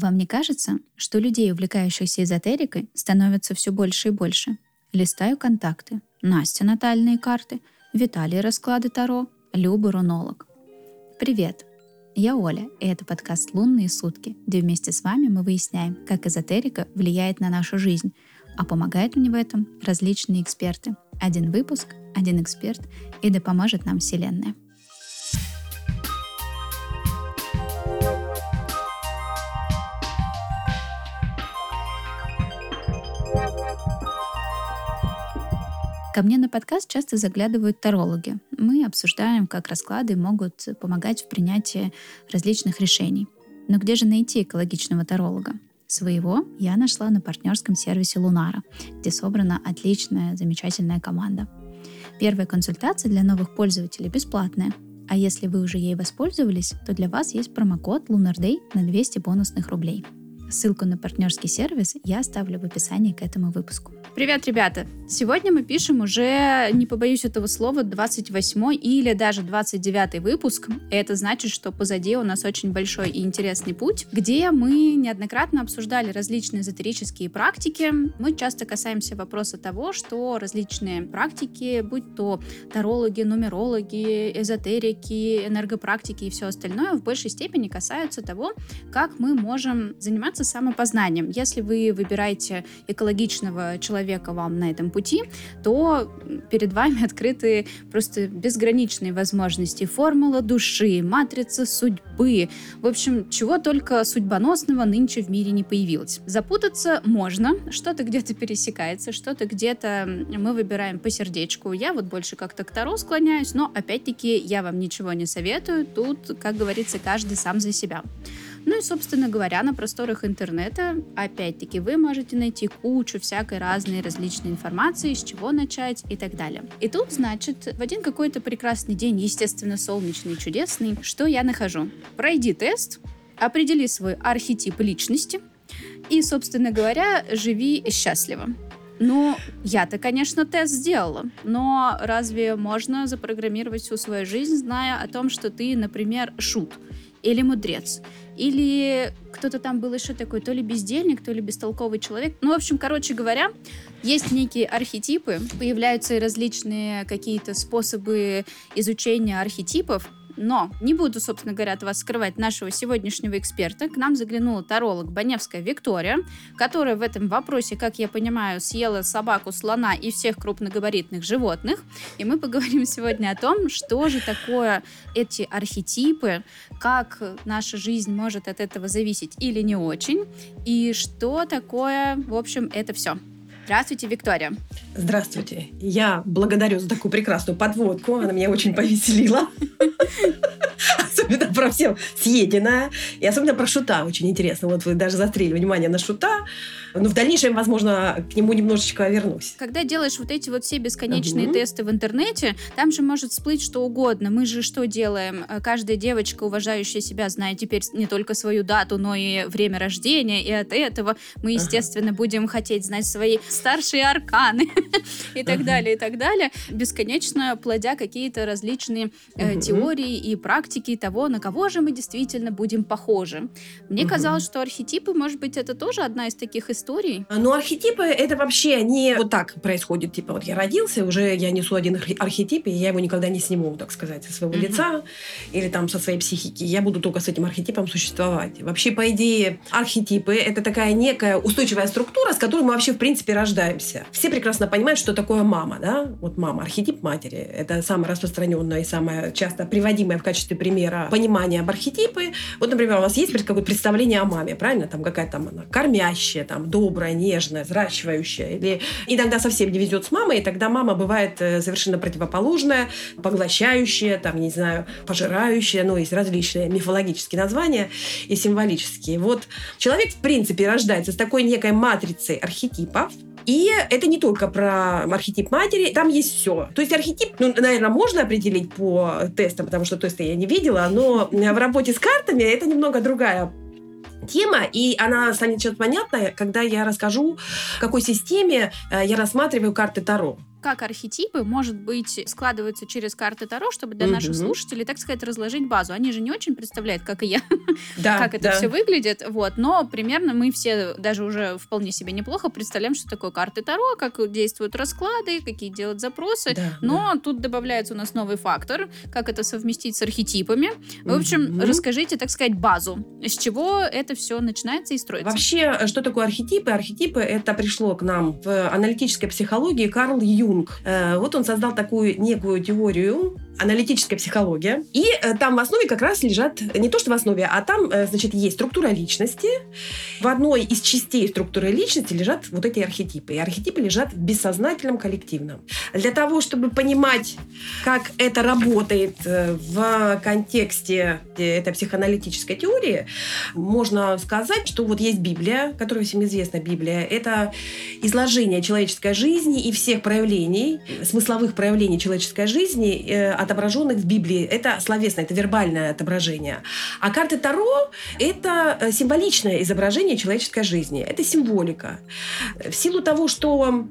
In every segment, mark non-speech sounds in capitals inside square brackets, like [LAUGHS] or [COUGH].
Вам не кажется, что людей, увлекающихся эзотерикой, становится все больше и больше? Листаю контакты. Настя натальные карты, Виталий расклады Таро, Люба рунолог. Привет! Я Оля, и это подкаст «Лунные сутки», где вместе с вами мы выясняем, как эзотерика влияет на нашу жизнь, а помогают мне в этом различные эксперты. Один выпуск, один эксперт, и да поможет нам Вселенная. Ко мне на подкаст часто заглядывают тарологи. Мы обсуждаем, как расклады могут помогать в принятии различных решений. Но где же найти экологичного таролога? Своего я нашла на партнерском сервисе Лунара, где собрана отличная, замечательная команда. Первая консультация для новых пользователей бесплатная, а если вы уже ей воспользовались, то для вас есть промокод LunarDay на 200 бонусных рублей. Ссылку на партнерский сервис я оставлю в описании к этому выпуску. Привет, ребята! Сегодня мы пишем уже, не побоюсь этого слова, 28 или даже 29 выпуск. Это значит, что позади у нас очень большой и интересный путь, где мы неоднократно обсуждали различные эзотерические практики. Мы часто касаемся вопроса того, что различные практики, будь то тарологи, нумерологи, эзотерики, энергопрактики и все остальное, в большей степени касаются того, как мы можем заниматься самопознанием. Если вы выбираете экологичного человека вам на этом пути, то перед вами открыты просто безграничные возможности. Формула души, матрица судьбы. В общем, чего только судьбоносного нынче в мире не появилось. Запутаться можно, что-то где-то пересекается, что-то где-то мы выбираем по сердечку. Я вот больше как-то к Таро склоняюсь, но опять-таки я вам ничего не советую. Тут, как говорится, каждый сам за себя. Ну и, собственно говоря, на просторах интернета, опять-таки, вы можете найти кучу всякой разной различной информации, с чего начать и так далее. И тут, значит, в один какой-то прекрасный день, естественно, солнечный, чудесный, что я нахожу? Пройди тест, определи свой архетип личности и, собственно говоря, живи счастливо. Ну, я-то, конечно, тест сделала, но разве можно запрограммировать всю свою жизнь, зная о том, что ты, например, шут или мудрец, или кто-то там был еще такой, то ли бездельник, то ли бестолковый человек. Ну, в общем, короче говоря, есть некие архетипы, появляются и различные какие-то способы изучения архетипов, но не буду, собственно говоря, от вас скрывать нашего сегодняшнего эксперта. К нам заглянула таролог Баневская Виктория, которая в этом вопросе, как я понимаю, съела собаку, слона и всех крупногабаритных животных. И мы поговорим сегодня о том, что же такое эти архетипы, как наша жизнь может от этого зависеть или не очень, и что такое, в общем, это все. Здравствуйте, Виктория. Здравствуйте. Я благодарю за такую прекрасную подводку. Она меня очень повеселила. Особенно про все съеденное. И особенно про шута очень интересно. Вот вы даже застрели внимание на шута. Но в дальнейшем, возможно, к нему немножечко вернусь. Когда делаешь вот эти вот все бесконечные угу. тесты в интернете, там же может всплыть что угодно. Мы же что делаем? Э, каждая девочка, уважающая себя, знает теперь не только свою дату, но и время рождения. И от этого мы, естественно, ага. будем хотеть знать свои старшие арканы [LAUGHS] и так далее, и так далее. Бесконечно плодя какие-то различные э, теории и практики того, на кого же мы действительно будем похожи. Мне казалось, что архетипы, может быть, это тоже одна из таких историй, историй? Ну, архетипы это вообще не вот так происходит. Типа, вот я родился, уже я несу один архетип, и я его никогда не сниму, так сказать, со своего лица или там со своей психики. Я буду только с этим архетипом существовать. Вообще, по идее, архетипы это такая некая устойчивая структура, с которой мы вообще, в принципе, рождаемся. Все прекрасно понимают, что такое мама, да? Вот мама, архетип матери. Это самое распространенное и самое часто приводимое в качестве примера понимание об архетипы. Вот, например, у вас есть какое-то представление о маме, правильно? Там какая-то там она кормящая, там, добрая, нежная, взращивающая. Или иногда совсем не везет с мамой, и тогда мама бывает э, совершенно противоположная, поглощающая, там, не знаю, пожирающая, ну, есть различные мифологические названия и символические. Вот человек, в принципе, рождается с такой некой матрицей архетипов, и это не только про архетип матери, там есть все. То есть архетип, ну, наверное, можно определить по тестам, потому что тесты я не видела, но в работе с картами это немного другая тема, и она станет сейчас понятна, когда я расскажу, в какой системе э, я рассматриваю карты Таро. Как архетипы, может быть, складываются через карты Таро, чтобы для угу. наших слушателей, так сказать, разложить базу. Они же не очень представляют, как и я, [LAUGHS] да, как это да. все выглядит. Вот. Но примерно мы все даже уже вполне себе неплохо представляем, что такое карты Таро, как действуют расклады, какие делать запросы. Да, Но да. тут добавляется у нас новый фактор, как это совместить с архетипами. В общем, угу. расскажите, так сказать, базу. С чего это все начинается и строится? Вообще, что такое архетипы? Архетипы — это пришло к нам в аналитической психологии Карл Юнг. Э, вот он создал такую некую теорию аналитическая психология. И э, там в основе как раз лежат, не то что в основе, а там, э, значит, есть структура личности. В одной из частей структуры личности лежат вот эти архетипы. И архетипы лежат в бессознательном коллективном. Для того, чтобы понимать, как это работает э, в контексте этой психоаналитической теории, можно сказать, что вот есть Библия, которая всем известна Библия. Это изложение человеческой жизни и всех проявлений, смысловых проявлений человеческой жизни отображенных в Библии. Это словесное, это вербальное отображение. А карты Таро – это э, символичное изображение человеческой жизни. Это символика. В силу того, что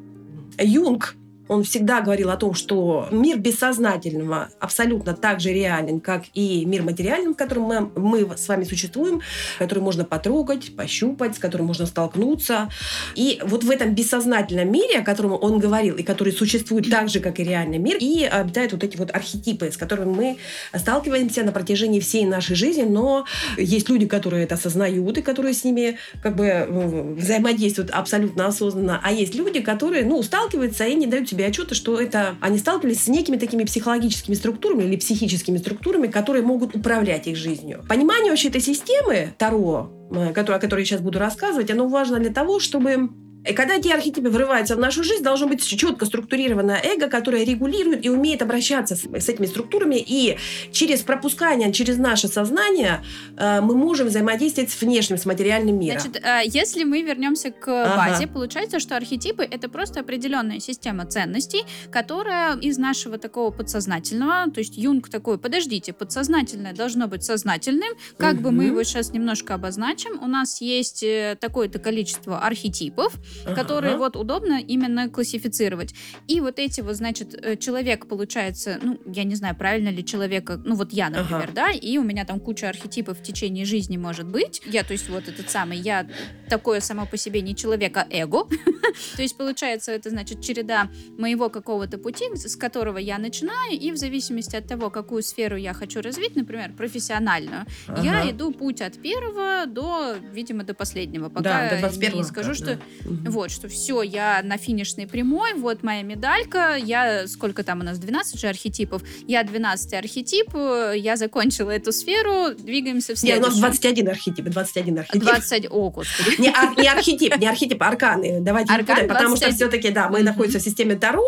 Юнг он всегда говорил о том, что мир бессознательного абсолютно так же реален, как и мир материальный, в котором мы, мы с вами существуем, который можно потрогать, пощупать, с которым можно столкнуться. И вот в этом бессознательном мире, о котором он говорил, и который существует так же, как и реальный мир, и обитают вот эти вот архетипы, с которыми мы сталкиваемся на протяжении всей нашей жизни, но есть люди, которые это осознают, и которые с ними как бы взаимодействуют абсолютно осознанно, а есть люди, которые, ну, сталкиваются и не дают себе себе отчета, что это они сталкивались с некими такими психологическими структурами или психическими структурами, которые могут управлять их жизнью. Понимание вообще этой системы Таро, э, о которой я сейчас буду рассказывать, оно важно для того, чтобы и когда эти архетипы врываются в нашу жизнь, должно быть четко структурированное эго, которое регулирует и умеет обращаться с, с этими структурами. И через пропускание, через наше сознание э, мы можем взаимодействовать с внешним, с материальным миром. Значит, э, если мы вернемся к ага. базе, получается, что архетипы — это просто определенная система ценностей, которая из нашего такого подсознательного, то есть Юнг такой, подождите, подсознательное должно быть сознательным, как угу. бы мы его сейчас немножко обозначим. У нас есть э, такое-то количество архетипов, ага. которые вот удобно именно классифицировать. И вот эти вот, значит, э, человек получается, ну, я не знаю, правильно ли человека, ну, вот я, например, ага. да, и у меня там куча архетипов в течение жизни может быть. Я, то есть, вот этот самый, я такое само по себе не человек, а эго. [LAUGHS] то есть, получается, это, значит, череда моего какого-то пути, с которого я начинаю, и в зависимости от того, какую сферу я хочу развить, например, профессиональную, ага. я иду путь от первого до, видимо, до последнего, пока да, до не скажу, да, что да. Вот, что все, я на финишной прямой, вот моя медалька, я, сколько там у нас, 12 же архетипов, я 12 архетип, я закончила эту сферу, двигаемся в следующем. Нет, у нас 21 архетип, 21 архетип. 20, о, господи. Не, ар, не архетип, не архетип, а арканы, давайте Аркан не путаем, потому что все-таки, да, мы mm-hmm. находимся в системе Таро,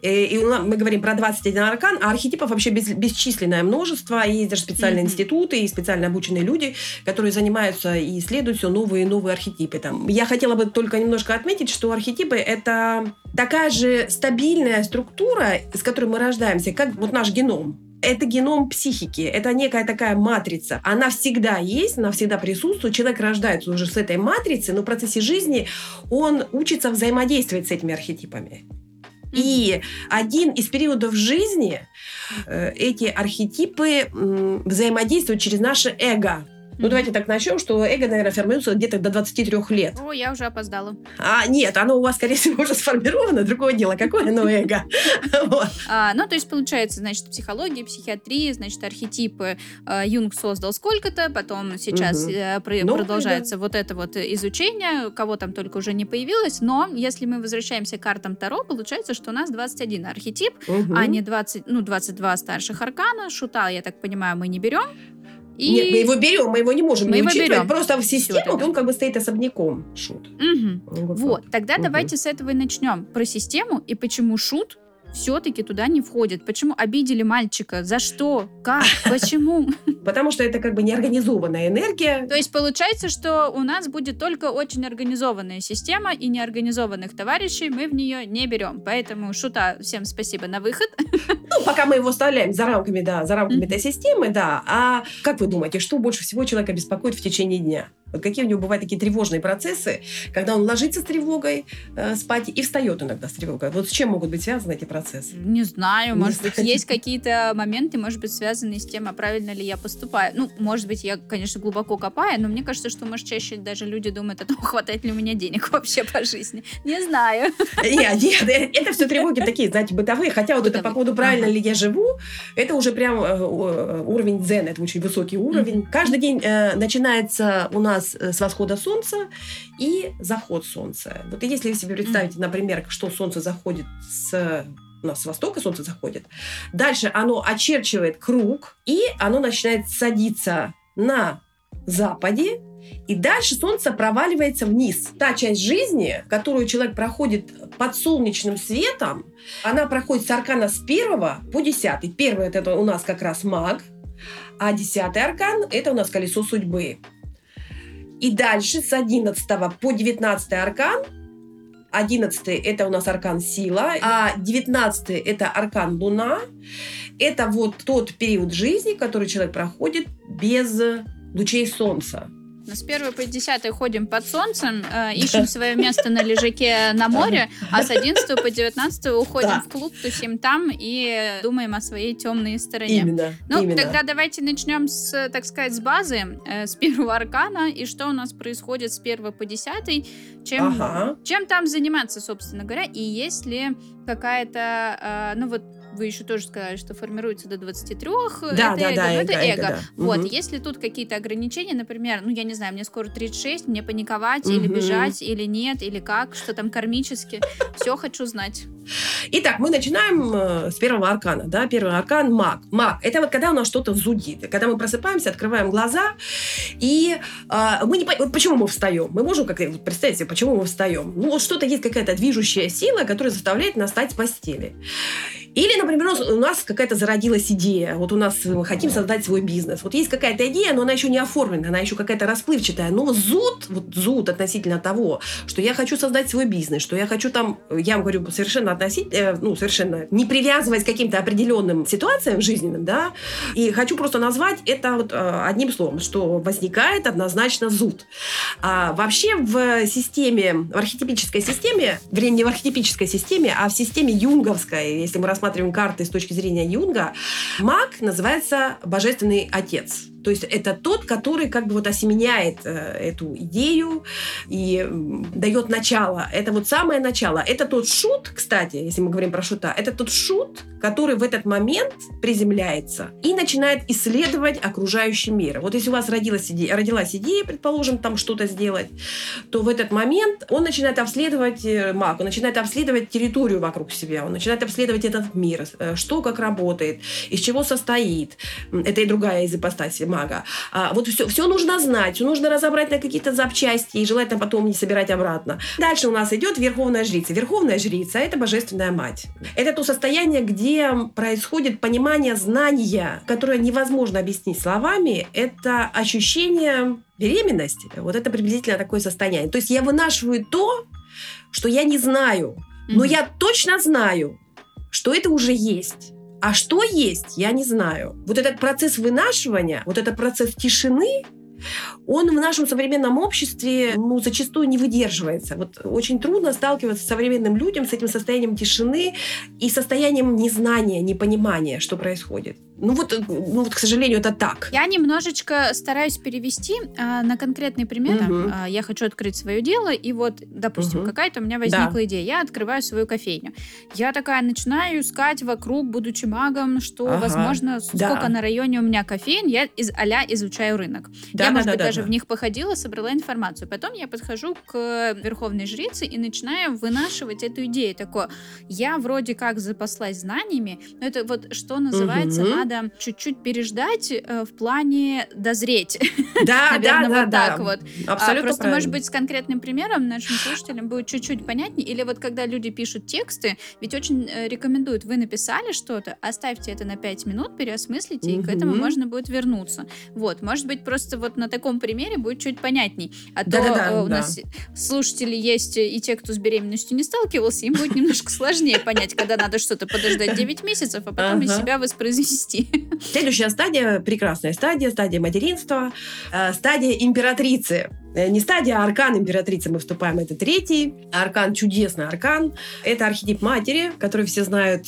и, и мы говорим про 21 аркан, а архетипов вообще без, бесчисленное множество, и есть даже специальные mm-hmm. институты, и специально обученные люди, которые занимаются и исследуют все новые и новые архетипы. Там. Я хотела бы только немножко отметить, что архетипы — это такая же стабильная структура, с которой мы рождаемся, как вот наш геном это геном психики, это некая такая матрица. Она всегда есть, она всегда присутствует. Человек рождается уже с этой матрицей, но в процессе жизни он учится взаимодействовать с этими архетипами. И один из периодов жизни э, эти архетипы взаимодействуют через наше эго. Ну, давайте так начнем, что эго, наверное, формируется где-то до 23 лет. О, я уже опоздала. А, нет, оно у вас, скорее всего, уже сформировано. Другое дело, какое оно эго. [LAUGHS] А, ну, то есть, получается, значит, психология, психиатрия, значит, архетипы а, Юнг создал сколько-то, потом сейчас э, ну, продолжается вот это вот изучение, кого там только уже не появилось, но если мы возвращаемся к картам Таро, получается, что у нас 21 архетип, а не 20, ну, 22 старших аркана. Шута, я так понимаю, мы не берем. И... Нет, мы его берем, мы его не можем мы не учитывать. Берем. Просто в систему он как бы стоит особняком. Шут. Угу. Вот, вот. Тогда угу. давайте с этого и начнем. Про систему и почему шут все-таки туда не входит? Почему обидели мальчика? За что? Как? Почему? [LAUGHS] Потому что это как бы неорганизованная энергия. То есть получается, что у нас будет только очень организованная система, и неорганизованных товарищей мы в нее не берем. Поэтому шута, всем спасибо на выход. [LAUGHS] Ну, пока мы его оставляем за рамками, да, за рамками этой системы, да. А как вы думаете, что больше всего человека беспокоит в течение дня? Вот какие у него бывают такие тревожные процессы, когда он ложится с тревогой э, спать и встает иногда с тревогой. Вот с чем могут быть связаны эти процессы? Не знаю, может быть, есть какие-то моменты, может быть, связанные с тем, а правильно ли я поступаю. Ну, может быть, я, конечно, глубоко копаю, но мне кажется, что, может, чаще даже люди думают о том, [LAUGHS] хватает ли у меня денег вообще по жизни. Не знаю. Нет, нет, э, это все тревоги такие, знаете, бытовые. Хотя вот это по поводу правильно ли я живу, это уже прям э, э, уровень дзен, это очень высокий уровень. Каждый день начинается у нас с восхода солнца и заход солнца. Вот если вы себе представите, например, что солнце заходит с у нас с востока солнце заходит. Дальше оно очерчивает круг, и оно начинает садиться на западе, и дальше солнце проваливается вниз. Та часть жизни, которую человек проходит под солнечным светом, она проходит с аркана с первого по десятый. Первый это у нас как раз маг, а десятый аркан это у нас колесо судьбы. И дальше с 11 по 19 аркан 11 это у нас аркан сила, а 19 это аркан луна. Это вот тот период жизни, который человек проходит без лучей солнца. Но с 1 по 10 ходим под солнцем, э, ищем свое место на лежаке на море, а с 11 по 19 уходим да. в клуб, тусим там и думаем о своей темной стороне. Именно. Ну, именно. тогда давайте начнем с, так сказать, с базы, э, с первого аркана, и что у нас происходит с 1 по 10, чем, ага. чем там заниматься, собственно говоря, и есть ли какая-то, э, ну вот вы еще тоже сказали, что формируется до 23, да, это да, эго, да, это эго. эго да. Вот, угу. если тут какие-то ограничения, например, ну, я не знаю, мне скоро 36, мне паниковать угу. или бежать, или нет, или как, что там кармически, [LAUGHS] все хочу знать. Итак, мы начинаем э, с первого аркана, да, первый аркан маг. Маг – это вот когда у нас что-то зудит, когда мы просыпаемся, открываем глаза, и э, мы не вот почему мы встаем. Мы можем как-то представить себе, почему мы встаем. Ну, вот что-то есть какая-то движущая сила, которая заставляет нас встать с постели. Или, например, у нас какая-то зародилась идея. Вот у нас мы хотим создать свой бизнес. Вот есть какая-то идея, но она еще не оформлена, она еще какая-то расплывчатая. Но зуд, вот зуд относительно того, что я хочу создать свой бизнес, что я хочу там, я вам говорю, совершенно относительно, э, ну, совершенно не привязывать к каким-то определенным ситуациям жизненным, да, и хочу просто назвать это вот э, одним словом, что возникает однозначно зуд. А вообще в системе, в архетипической системе, вернее, не в архетипической системе, а в системе юнговской, если мы рассматриваем рассматриваем карты с точки зрения Юнга, маг называется божественный отец. То есть это тот, который как бы вот осеменяет э, эту идею и дает начало. Это вот самое начало. Это тот шут, кстати, если мы говорим про шута, это тот шут, который в этот момент приземляется и начинает исследовать окружающий мир. Вот если у вас родилась идея, родилась идея, предположим, там что-то сделать, то в этот момент он начинает обследовать э, маг, он начинает обследовать территорию вокруг себя, он начинает обследовать этот мир, э, что как работает, из чего состоит. Это и другая из ипостаси мага. А, вот все, все нужно знать, все нужно разобрать на какие-то запчасти и желательно потом не собирать обратно. Дальше у нас идет Верховная Жрица. Верховная Жрица – это Божественная Мать. Это то состояние, где происходит понимание знания, которое невозможно объяснить словами. Это ощущение беременности. Вот это приблизительно такое состояние. То есть я вынашиваю то, что я не знаю, но я точно знаю, что это уже есть. А что есть, я не знаю. Вот этот процесс вынашивания, вот этот процесс тишины, он в нашем современном обществе ну, зачастую не выдерживается. Вот очень трудно сталкиваться с современным людям с этим состоянием тишины и состоянием незнания, непонимания, что происходит. Ну вот, ну вот, к сожалению, это так. Я немножечко стараюсь перевести а, на конкретный пример. Угу. А, я хочу открыть свое дело, и вот, допустим, угу. какая-то у меня возникла да. идея. Я открываю свою кофейню. Я такая начинаю искать вокруг, будучи магом, что, ага. возможно, да. сколько на районе у меня кофеин, я из а изучаю рынок. Да, я, да, может да, быть, да, даже да. в них походила, собрала информацию. Потом я подхожу к верховной жрице и начинаю вынашивать эту идею. Такое, я вроде как запаслась знаниями, но это вот что называется, угу. надо чуть-чуть переждать э, в плане дозреть. Да, [LAUGHS] Наверное, да, вот да, так да. вот. А, Абсолютно а, Просто, правильно. может быть, с конкретным примером нашим слушателям будет чуть-чуть понятнее. Или вот когда люди пишут тексты, ведь очень э, рекомендуют, вы написали что-то, оставьте это на 5 минут, переосмыслите, угу. и к этому можно будет вернуться. Вот, может быть, просто вот на таком примере будет чуть понятней. А да, то да, да, у да. нас слушатели есть и те, кто с беременностью не сталкивался, им будет немножко сложнее понять, когда надо что-то подождать 9 месяцев, а потом из себя воспроизвести. [LAUGHS] Следующая стадия, прекрасная стадия, стадия материнства, э, стадия императрицы. Э, не стадия, а аркан императрицы мы вступаем. Это третий аркан, чудесный аркан. Это архетип матери, который все знают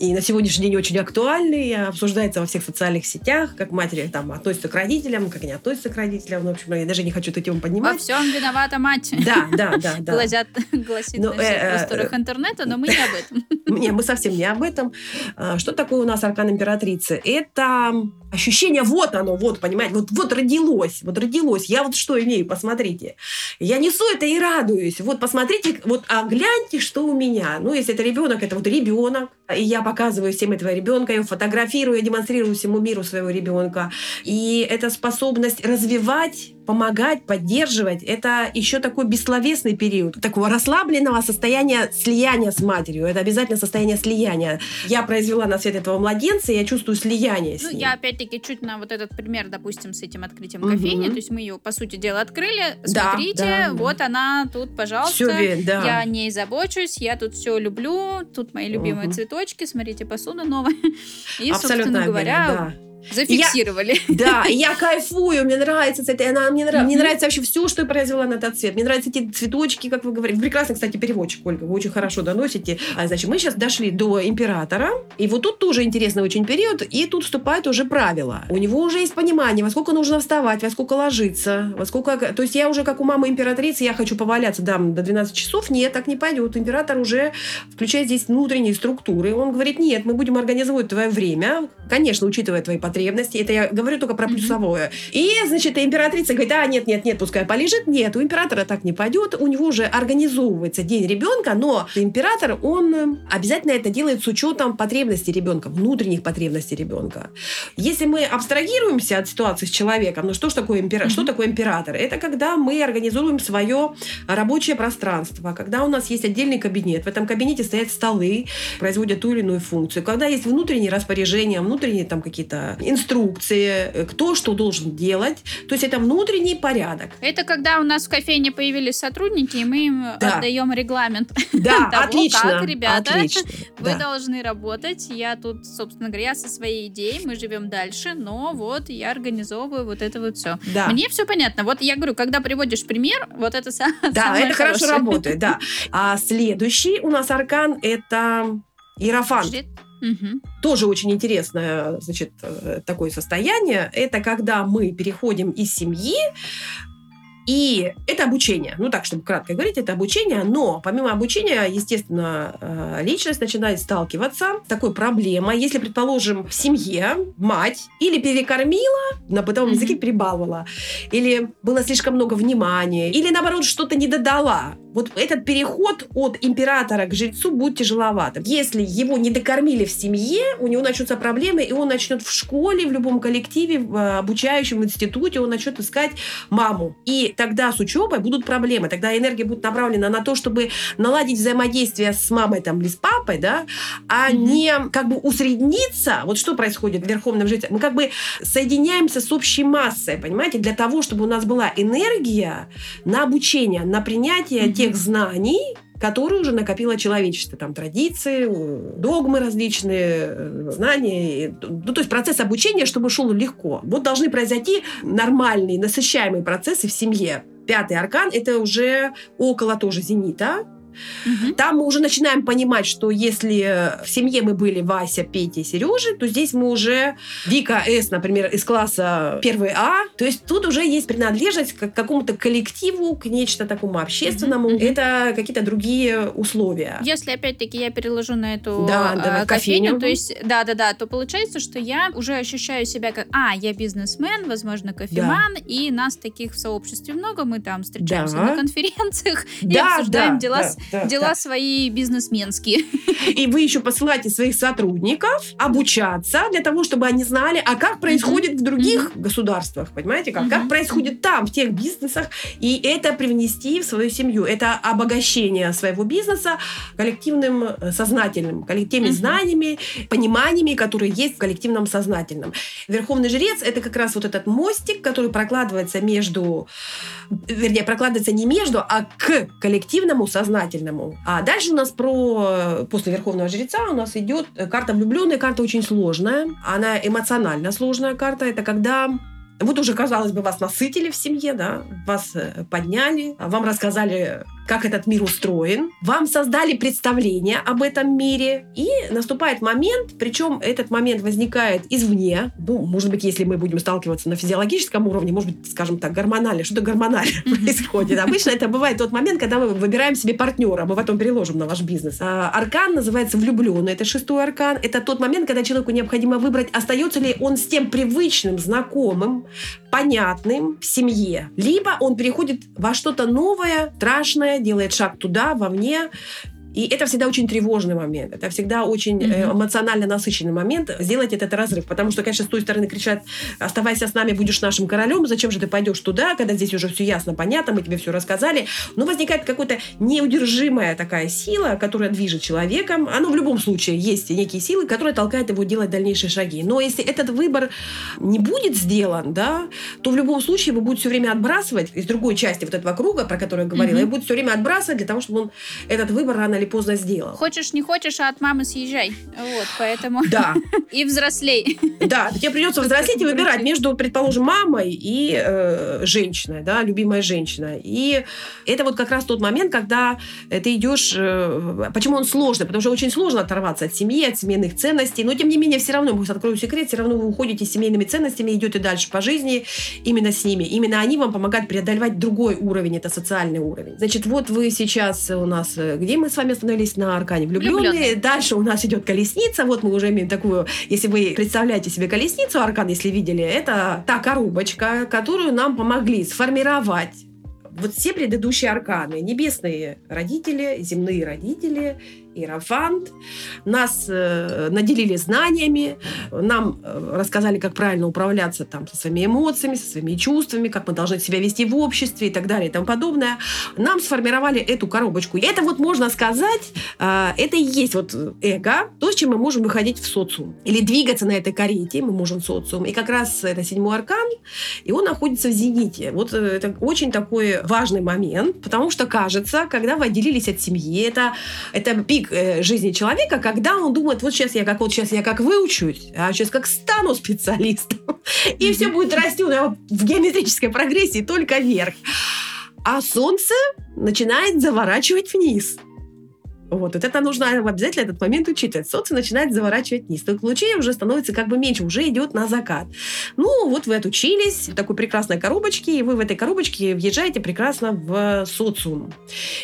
и на сегодняшний день очень актуальный, обсуждается во всех социальных сетях, как матери там относятся к родителям, как они относятся к родителям. Ну, в общем, я даже не хочу эту тему поднимать. Во всем виновата мать. Да, да, да. да. [LAUGHS] Глазят, [LAUGHS] гласит но, ну, на всех э, просторах э, интернета, но мы не об этом. Не, мы совсем не об этом. А, что такое у нас аркан императрицы? Это ощущение, вот оно, вот, понимаете, вот, вот родилось, вот родилось, я вот что имею, посмотрите. Я несу это и радуюсь. Вот посмотрите, вот, а гляньте, что у меня. Ну, если это ребенок, это вот ребенок, и я показываю всем этого ребенка, я фотографирую, я демонстрирую всему миру своего ребенка. И это способность развивать помогать, поддерживать, это еще такой бессловесный период, такого расслабленного состояния слияния с матерью. Это обязательно состояние слияния. Я произвела на свет этого младенца, и я чувствую слияние с ну, ним. Я опять-таки чуть на вот этот пример, допустим, с этим открытием угу. кофейни, то есть мы ее, по сути дела, открыли. Смотрите, да, да, вот да. она тут, пожалуйста. Все, да. Я о ней забочусь, я тут все люблю, тут мои любимые угу. цветочки, смотрите, посуда новая. [LAUGHS] И, Абсолютно собственно говоря, да Зафиксировали. Я, да, [LAUGHS] я кайфую, мне нравится это, она, мне, нравится, мне нравится вообще все, что я произвела на этот цвет. Мне нравятся эти цветочки, как вы говорите. Прекрасный, кстати, переводчик, Ольга, вы очень хорошо доносите. А, значит, мы сейчас дошли до императора, и вот тут тоже интересный очень период, и тут вступают уже правила. У него уже есть понимание, во сколько нужно вставать, во сколько ложиться, во сколько... То есть я уже, как у мамы императрицы, я хочу поваляться, да, до 12 часов. Нет, так не пойдет. Император уже включает здесь внутренние структуры. Он говорит, нет, мы будем организовывать твое время, конечно, учитывая твои потребности, потребности. Это я говорю только про плюсовое. И, значит, императрица говорит, а, нет, нет, нет, пускай полежит. Нет, у императора так не пойдет. У него уже организовывается день ребенка, но император, он э, обязательно это делает с учетом потребностей ребенка, внутренних потребностей ребенка. Если мы абстрагируемся от ситуации с человеком, ну что ж такое император? Что такое император? Это когда мы организуем свое рабочее пространство, когда у нас есть отдельный кабинет, в этом кабинете стоят столы, производят ту или иную функцию, когда есть внутренние распоряжения, внутренние там какие-то инструкции, э, кто что должен делать. То есть это внутренний порядок. Это когда у нас в кофейне появились сотрудники, и мы им да. отдаем регламент. [LAUGHS] Да, [LAUGHS] того, отлично. Как, ребята, отлично, [LAUGHS] вы да. должны работать. Я тут, собственно говоря, со своей идеей, мы живем дальше, но вот я организовываю вот это вот все. Да. Мне все понятно. Вот я говорю, когда приводишь пример, вот это самое Да, это хорошо работает, да. А следующий у нас аркан это Иерофант. Жрец. Угу. Тоже очень интересное, значит, э, такое состояние. Это когда мы переходим из семьи и это обучение. Ну так, чтобы кратко говорить, это обучение. Но помимо обучения, естественно, э, личность начинает сталкиваться с такой проблемой. Если, предположим, в семье мать или перекормила, на бытовом языке перебаловала, или было слишком много внимания, или наоборот что-то не додала, вот этот переход от императора к жрецу будет тяжеловатым. Если его не докормили в семье, у него начнутся проблемы, и он начнет в школе, в любом коллективе, в э, обучающем институте, он начнет искать маму. И тогда с учебой будут проблемы. Тогда энергия будет направлена на то, чтобы наладить взаимодействие с мамой там, или с папой, да, а mm-hmm. не как бы усредниться. Вот что происходит в Верховном Жрете? Мы как бы соединяемся с общей массой, понимаете, для того, чтобы у нас была энергия на обучение, на принятие mm-hmm. тех знаний, которые уже накопило человечество. Там традиции, догмы различные, э, знания. Ну, то есть процесс обучения, чтобы шел легко. Вот должны произойти нормальные, насыщаемые процессы в семье. Пятый аркан – это уже около тоже зенита, Угу. Там мы уже начинаем понимать, что если в семье мы были Вася, Петя, Сережа, то здесь мы уже Вика С, например, из класса 1 А. То есть тут уже есть принадлежность к какому-то коллективу, к нечто такому общественному. Угу. Это какие-то другие условия. Если опять-таки я переложу на эту да, да, э, кофейню, кофейню, то есть да-да-да, то получается, что я уже ощущаю себя как, а, я бизнесмен, возможно, кофеман, да. и нас таких в сообществе много, мы там встречаемся да. на конференциях да, и обсуждаем да, дела да. с да, дела да. свои бизнесменские. И вы еще посылаете своих сотрудников обучаться для того, чтобы они знали, а как происходит mm-hmm. в других mm-hmm. государствах, понимаете, как, mm-hmm. как происходит там, в тех бизнесах, и это привнести в свою семью. Это обогащение своего бизнеса коллективным э, сознательным, коллективными знаниями, пониманиями, которые есть в коллективном сознательном. Верховный жрец — это как раз вот этот мостик, который прокладывается между, вернее, прокладывается не между, а к коллективному сознательному бессознательному. А дальше у нас про после Верховного Жреца у нас идет карта влюбленная, карта очень сложная. Она эмоционально сложная карта. Это когда вот уже, казалось бы, вас насытили в семье, да, вас э, подняли, вам рассказали как этот мир устроен, вам создали представление об этом мире, и наступает момент, причем этот момент возникает извне, ну, может быть, если мы будем сталкиваться на физиологическом уровне, может быть, скажем так, гормонально, что-то гормонально происходит. Обычно это бывает тот момент, когда мы выбираем себе партнера, мы потом переложим на ваш бизнес. А аркан называется влюбленный, это шестой аркан, это тот момент, когда человеку необходимо выбрать, остается ли он с тем привычным, знакомым, понятным в семье, либо он переходит во что-то новое, страшное, делает шаг туда, вовне, и это всегда очень тревожный момент, это всегда очень mm-hmm. эмоционально насыщенный момент сделать этот разрыв. Потому что, конечно, с той стороны кричат, оставайся с нами, будешь нашим королем, зачем же ты пойдешь туда, когда здесь уже все ясно, понятно, мы тебе все рассказали. Но возникает какая-то неудержимая такая сила, которая движет человеком. Оно в любом случае есть некие силы, которые толкают его делать дальнейшие шаги. Но если этот выбор не будет сделан, да, то в любом случае его будет все время отбрасывать из другой части вот этого круга, про который я говорила, mm-hmm. и будет все время отбрасывать для того, чтобы он этот выбор рано или поздно сделал. Хочешь, не хочешь, а от мамы съезжай. Вот, поэтому... Да. [LAUGHS] И взрослей. Да, тебе придется взрослеть и выбирать между, предположим, мамой и э, женщиной, да, любимая женщина. И это вот как раз тот момент, когда ты идешь... Э, почему он сложный? Потому что очень сложно оторваться от семьи, от семейных ценностей. Но, тем не менее, все равно, я открою секрет, все равно вы уходите с семейными ценностями, идете дальше по жизни именно с ними. Именно они вам помогают преодолевать другой уровень, это социальный уровень. Значит, вот вы сейчас у нас... Э, где мы с вами остановились на аркане влюбленные. влюбленные. Дальше у нас идет колесница. Вот мы уже имеем такую, если вы представляете себе колесницу, аркан, если видели, это та коробочка, которую нам помогли сформировать вот все предыдущие арканы, небесные родители, земные родители, Иерофант. Нас э, наделили знаниями, нам э, рассказали, как правильно управляться там, со своими эмоциями, со своими чувствами, как мы должны себя вести в обществе и так далее и тому подобное. Нам сформировали эту коробочку. И это вот можно сказать, э, это и есть вот эго, то, с чем мы можем выходить в социум. Или двигаться на этой карете мы можем в социум. И как раз это седьмой аркан, и он находится в зените. Вот э, это очень такой важный момент, потому что кажется, когда вы отделились от семьи, это, это пик пик э, жизни человека, когда он думает, вот сейчас я как вот сейчас я как выучусь, а сейчас как стану специалистом, и все будет расти у него в геометрической прогрессии только вверх. А солнце начинает заворачивать вниз. Вот, вот это нужно обязательно этот момент учитывать. Солнце начинает заворачивать вниз. То лучей уже становится как бы меньше, уже идет на закат. Ну, вот вы отучились в такой прекрасной коробочке, и вы в этой коробочке въезжаете прекрасно в социум.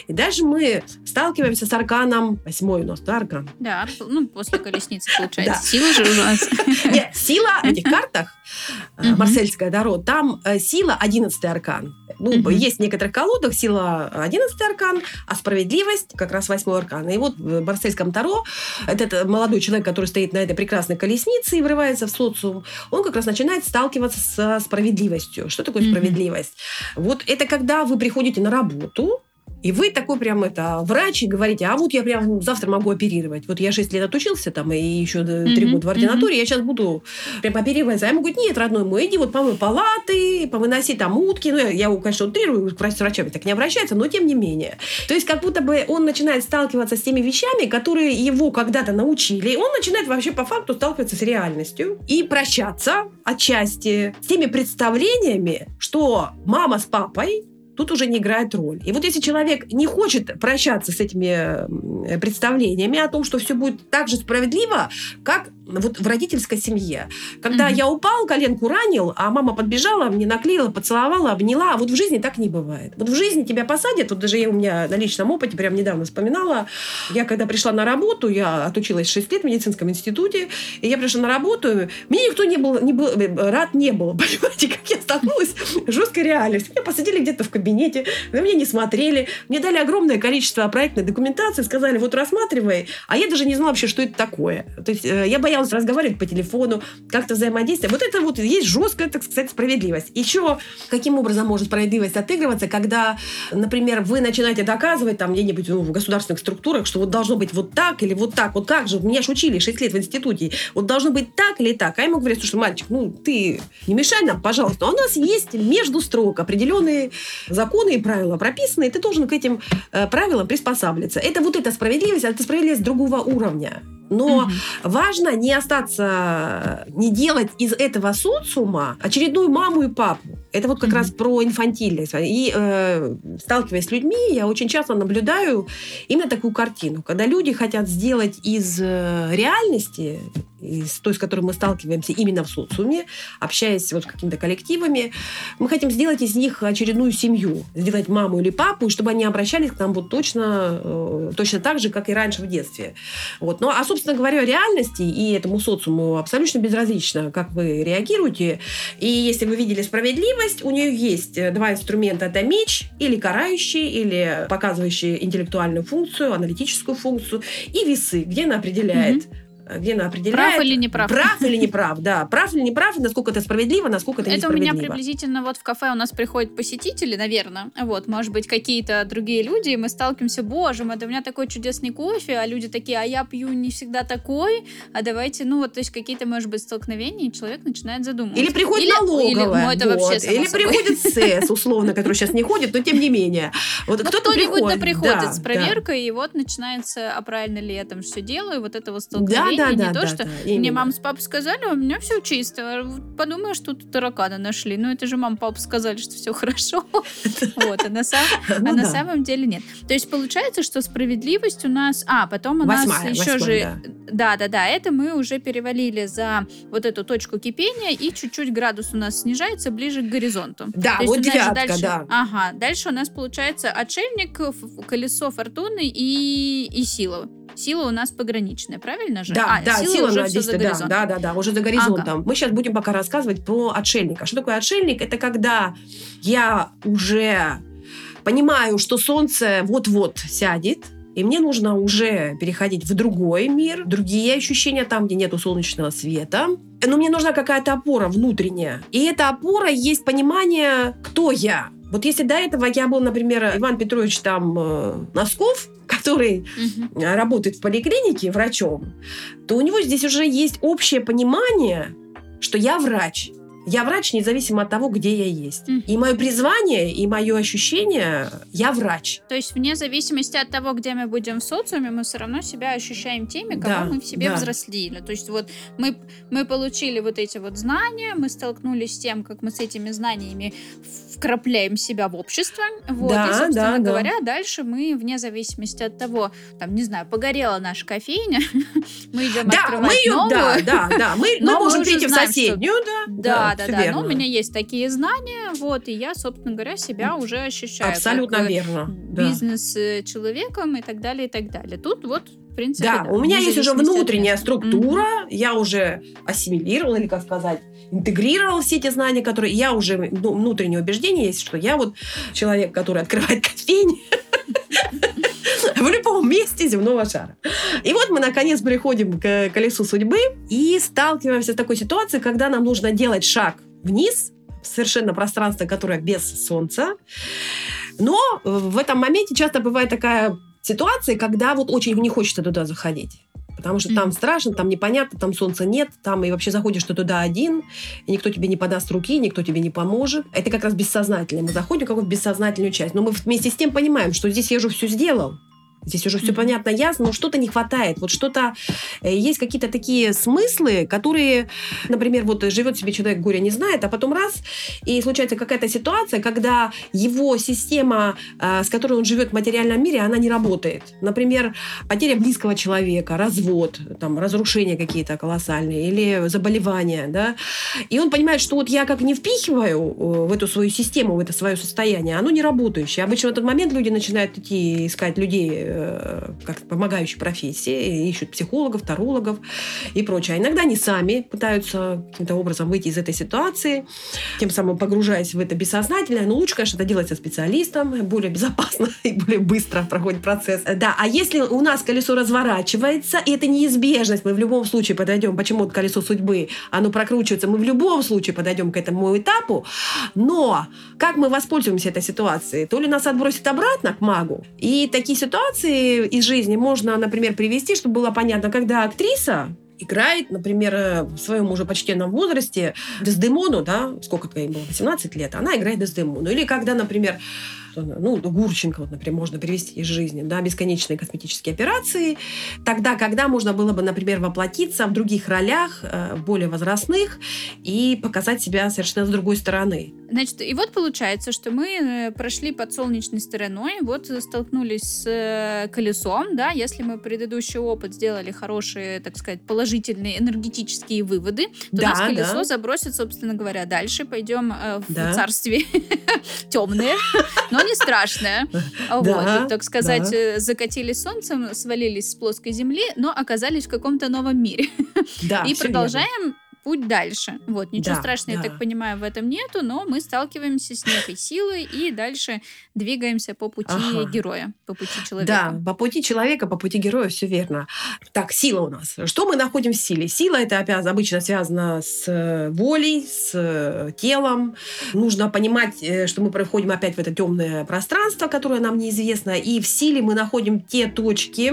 И дальше мы сталкиваемся с арканом. Восьмой у нас, да, аркан? Да, ну, после колесницы получается. Сила же у нас. Нет, сила в этих картах, э, марсельская дорога, там э, сила одиннадцатый аркан. Ну, mm-hmm. есть в некоторых колодах сила 11 аркан, а справедливость как раз 8 аркан. И вот в Барсельском Таро этот молодой человек, который стоит на этой прекрасной колеснице и врывается в социум, он как раз начинает сталкиваться со справедливостью. Что такое mm-hmm. справедливость? Вот это когда вы приходите на работу, и вы такой прям это врач и говорите, а вот я прям завтра могу оперировать. Вот я 6 лет отучился там и еще 3 mm-hmm. года в ординатуре, mm-hmm. я сейчас буду прям оперировать. А ему говорит, нет, родной мой, иди вот помой палаты, повыноси там утки. Ну, я, я конечно, утрирую, с врачами так не обращается, но тем не менее. То есть как будто бы он начинает сталкиваться с теми вещами, которые его когда-то научили. И он начинает вообще по факту сталкиваться с реальностью и прощаться отчасти с теми представлениями, что мама с папой тут уже не играет роль. И вот если человек не хочет прощаться с этими представлениями о том, что все будет так же справедливо, как вот в родительской семье. Когда mm-hmm. я упал, коленку ранил, а мама подбежала, мне наклеила, поцеловала, обняла. А вот в жизни так не бывает. Вот в жизни тебя посадят. Вот даже я у меня на личном опыте прям недавно вспоминала. Я когда пришла на работу, я отучилась 6 лет в медицинском институте, и я пришла на работу, мне никто не был, не был рад не был. [LAUGHS] Понимаете, как я столкнулась с жесткой реальностью. Меня посадили где-то в кабинете, на меня не смотрели. Мне дали огромное количество проектной документации, сказали, сказали, вот рассматривай, а я даже не знала вообще, что это такое. То есть э, я боялась разговаривать по телефону, как-то взаимодействовать. Вот это вот есть жесткая, так сказать, справедливость. Еще каким образом может справедливость отыгрываться, когда, например, вы начинаете доказывать там где-нибудь ну, в государственных структурах, что вот должно быть вот так или вот так. Вот как же? Меня же учили 6 лет в институте. Вот должно быть так или так. А ему говорят, слушай, мальчик, ну ты не мешай нам, пожалуйста. А у нас есть между строк определенные законы и правила прописаны, и ты должен к этим э, правилам приспосабливаться. Это вот эта справедливость, а это справедливость другого уровня. Но угу. важно не остаться, не делать из этого социума очередную маму и папу. Это вот как угу. раз про инфантильность. И э, сталкиваясь с людьми, я очень часто наблюдаю именно такую картину, когда люди хотят сделать из э, реальности из той, с которой мы сталкиваемся именно в социуме, общаясь вот с какими-то коллективами, мы хотим сделать из них очередную семью, сделать маму или папу, чтобы они обращались к нам вот точно, э, точно так же, как и раньше в детстве. Вот. Ну, а, собственно говоря, реальности и этому социуму абсолютно безразлично, как вы реагируете. И если вы видели справедливость, у нее есть два инструмента. Это меч или карающий, или показывающий интеллектуальную функцию, аналитическую функцию, и весы, где она определяет, mm-hmm где она определяет... Прав или не прав. Прав или не прав, да. Прав или не прав, насколько это справедливо, насколько это, это несправедливо. Это у меня приблизительно вот в кафе у нас приходят посетители, наверное, вот, может быть, какие-то другие люди, и мы сталкиваемся, боже мой, да у меня такой чудесный кофе, а люди такие, а я пью не всегда такой, а давайте, ну вот, то есть какие-то, может быть, столкновения, и человек начинает задумываться. Или приходит или, налоговая. Или, ну, это вот. вообще или собой. приходит СЭС, условно, который сейчас не ходит, но тем не менее. Вот ну, кто-то приходит. Да приходит да, с проверкой, да. и вот начинается, а правильно ли я там все делаю, вот это вот столкновение, да, да, не да, то, да, что Именно. Мне мама с папой сказали, у меня все чисто. Подумаешь, тут тараканы нашли. Ну, это же мама, папа сказали, что все хорошо. [LAUGHS] Вот, а на ну а самом деле нет. То есть получается, что справедливость у нас... А, потом у нас еще же... Да, да, да. Это мы уже перевалили за вот эту точку кипения, и чуть-чуть градус у нас снижается ближе к горизонту. Да, вот девятка, да. Ага, дальше у нас получается отшельник, колесо фортуны и, и сила. Сила у нас пограничная, правильно же? Да, а, да, сила, сила уже все за горизонтом. Да, да, да, уже за горизонтом. Ага. Мы сейчас будем пока рассказывать про отшельника. Что такое отшельник? Это когда я уже понимаю, что солнце вот-вот сядет, и мне нужно уже переходить в другой мир, другие ощущения там, где нету солнечного света. Но мне нужна какая-то опора внутренняя. И эта опора есть понимание, кто я. Вот если до этого я был, например, Иван Петрович там э, Носков, который угу. работает в поликлинике врачом, то у него здесь уже есть общее понимание, что я врач. Я врач независимо от того, где я есть. Mm. И мое призвание, и мое ощущение, я врач. То есть вне зависимости от того, где мы будем в социуме, мы все равно себя ощущаем теми, кого да, мы в себе да. взрослили. То есть вот мы, мы получили вот эти вот знания, мы столкнулись с тем, как мы с этими знаниями вкрапляем себя в общество. Вот, да, и, собственно да, говоря, да. дальше мы, вне зависимости от того, там, не знаю, погорела наша кофейня, [LAUGHS] мы идем да, открывать мы ее, новую. Да, да, да. Мы, мы можем перейти в соседнюю, да. Да, да, да, да. Но у меня есть такие знания, вот, и я, собственно говоря, себя уже ощущаю. Абсолютно как верно. Бизнес-человеком и так далее, и так далее. Тут вот в принципе, да, да. у меня есть уже внутренняя структура, mm-hmm. я уже ассимилировала, или как сказать, интегрировала все эти знания, которые я уже, ну, внутреннее убеждение есть, что я вот человек, который открывает кофейни [LAUGHS] в любом месте земного шара. И вот мы, наконец, приходим к колесу судьбы и сталкиваемся с такой ситуацией, когда нам нужно делать шаг вниз, в совершенно пространство, которое без солнца. Но в этом моменте часто бывает такая ситуация, когда вот очень не хочется туда заходить. Потому что mm-hmm. там страшно, там непонятно, там солнца нет, там и вообще заходишь ты туда один, и никто тебе не подаст руки, никто тебе не поможет. Это как раз бессознательно. Мы заходим в какую-то бессознательную часть. Но мы вместе с тем понимаем, что здесь я же все сделал. Здесь уже все понятно, ясно, но что-то не хватает. Вот что-то... Э, есть какие-то такие смыслы, которые, например, вот живет себе человек, горя не знает, а потом раз, и случается какая-то ситуация, когда его система, э, с которой он живет в материальном мире, она не работает. Например, потеря близкого человека, развод, там, разрушения какие-то колоссальные или заболевания, да. И он понимает, что вот я как не впихиваю э, в эту свою систему, в это свое состояние, оно не работающее. Обычно в этот момент люди начинают идти искать людей, как помогающие профессии, ищут психологов, тарологов и прочее. А иногда они сами пытаются каким-то образом выйти из этой ситуации, тем самым погружаясь в это бессознательное. Но лучше, конечно, это делать со специалистом, более безопасно [LAUGHS] и более быстро проходит процесс. Да, а если у нас колесо разворачивается, и это неизбежность, мы в любом случае подойдем, почему колесо судьбы, оно прокручивается, мы в любом случае подойдем к этому этапу, но как мы воспользуемся этой ситуацией? То ли нас отбросит обратно к магу, и такие ситуации из жизни можно, например, привести, чтобы было понятно, когда актриса играет, например, э, в своем уже почтенном возрасте Дездемону, да, сколько ей было, 18 лет, она играет Дездемону. Или когда, например, ну, Гурченко, вот, например, можно привести из жизни, да, бесконечные косметические операции, тогда, когда можно было бы, например, воплотиться в других ролях, э, более возрастных, и показать себя совершенно с другой стороны. Значит, и вот получается, что мы э, прошли под солнечной стороной, вот столкнулись с э, колесом, да, если мы предыдущий опыт сделали хорошие, так сказать, положительные энергетические выводы, то да, нас колесо да. забросит, собственно говоря, дальше, пойдем э, в да. царствие [LAUGHS] темное, но не страшное. [LAUGHS] Вот, так сказать, закатились солнцем, свалились с плоской земли, но оказались в каком-то новом мире. Да, и продолжаем путь дальше. Вот, ничего да, страшного, да. я так понимаю, в этом нету, но мы сталкиваемся с некой силой и дальше двигаемся по пути ага. героя, по пути человека. Да, по пути человека, по пути героя, все верно. Так, сила у нас. Что мы находим в силе? Сила это опять обычно связано с э, волей, с э, телом. Нужно понимать, э, что мы проходим опять в это темное пространство, которое нам неизвестно, и в силе мы находим те точки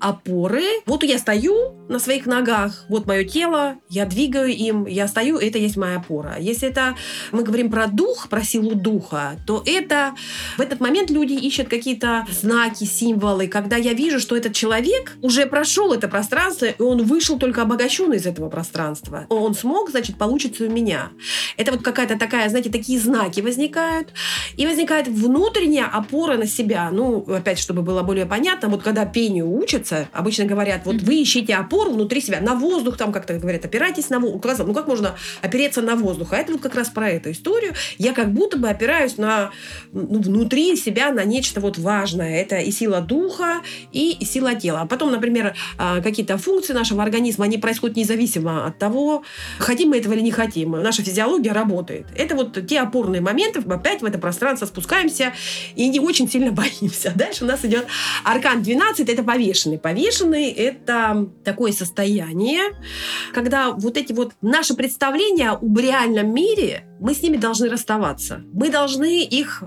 опоры. Вот я стою на своих ногах, вот мое тело, я двигаю доверяю им, я стою, это есть моя опора. Если это мы говорим про дух, про силу духа, то это в этот момент люди ищут какие-то знаки, символы, когда я вижу, что этот человек уже прошел это пространство, и он вышел только обогащенный из этого пространства. Он смог, значит, получится у меня. Это вот какая-то такая, знаете, такие знаки возникают. И возникает внутренняя опора на себя. Ну, опять, чтобы было более понятно, вот когда пению учатся, обычно говорят, вот вы ищите опору внутри себя, на воздух, там как-то говорят, опирайтесь на воздух указал, ну как можно опереться на воздух? А это вот как раз про эту историю. Я как будто бы опираюсь на ну, внутри себя на нечто вот важное. Это и сила духа, и сила тела. А потом, например, а, какие-то функции нашего организма, они происходят независимо от того, хотим мы этого или не хотим. Наша физиология работает. Это вот те опорные моменты, опять в это пространство спускаемся и не очень сильно [LAUGHS] боимся. Дальше у нас идет аркан 12, это повешенный. Повешенный – это такое состояние, когда вот эти вот вот наше представление об реальном мире, мы с ними должны расставаться. Мы должны их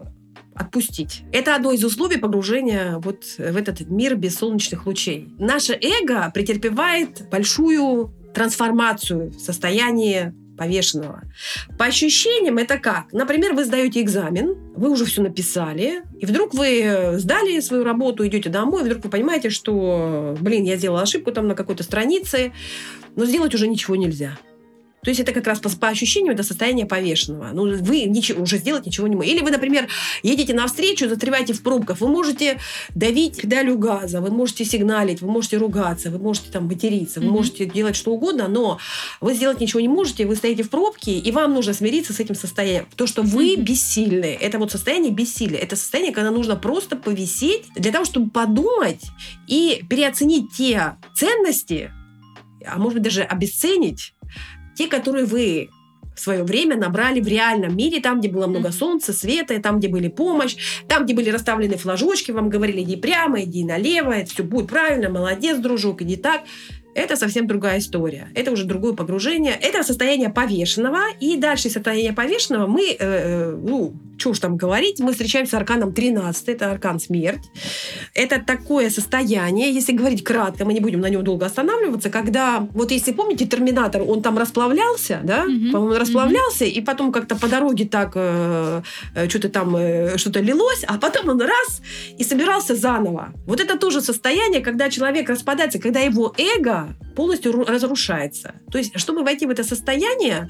отпустить. Это одно из условий погружения вот в этот мир без солнечных лучей. Наше эго претерпевает большую трансформацию в состоянии повешенного. По ощущениям это как? Например, вы сдаете экзамен, вы уже все написали, и вдруг вы сдали свою работу, идете домой, и вдруг вы понимаете, что, блин, я сделала ошибку там на какой-то странице, но сделать уже ничего нельзя. То есть это как раз по, по ощущению это состояние повешенного. Ну, вы ничего, уже сделать ничего не можете. Или вы, например, едете навстречу, застреваете в пробках, вы можете давить педалью газа, вы можете сигналить, вы можете ругаться, вы можете там материться, вы mm-hmm. можете делать что угодно, но вы сделать ничего не можете, вы стоите в пробке, и вам нужно смириться с этим состоянием. То, что вы mm-hmm. бессильны, это вот состояние бессилия. Это состояние, когда нужно просто повисеть для того, чтобы подумать и переоценить те ценности, а может быть даже обесценить те, которые вы в свое время набрали в реальном мире, там, где было много солнца, света, там, где были помощь, там, где были расставлены флажочки, вам говорили, иди прямо, иди налево, это все будет правильно, молодец, дружок, иди так это совсем другая история. Это уже другое погружение. Это состояние повешенного. И дальше состояние повешенного мы, э, э ну, что уж там говорить, мы встречаемся с арканом 13. Это аркан смерть. Это такое состояние, если говорить кратко, мы не будем на нем долго останавливаться, когда, вот если помните, Терминатор, он там расплавлялся, да? Mm-hmm. По-моему, он расплавлялся, mm-hmm. и потом как-то по дороге так э, э, что-то там, э, что-то лилось, а потом он раз и собирался заново. Вот это тоже состояние, когда человек распадается, когда его эго полностью разрушается. То есть, чтобы войти в это состояние,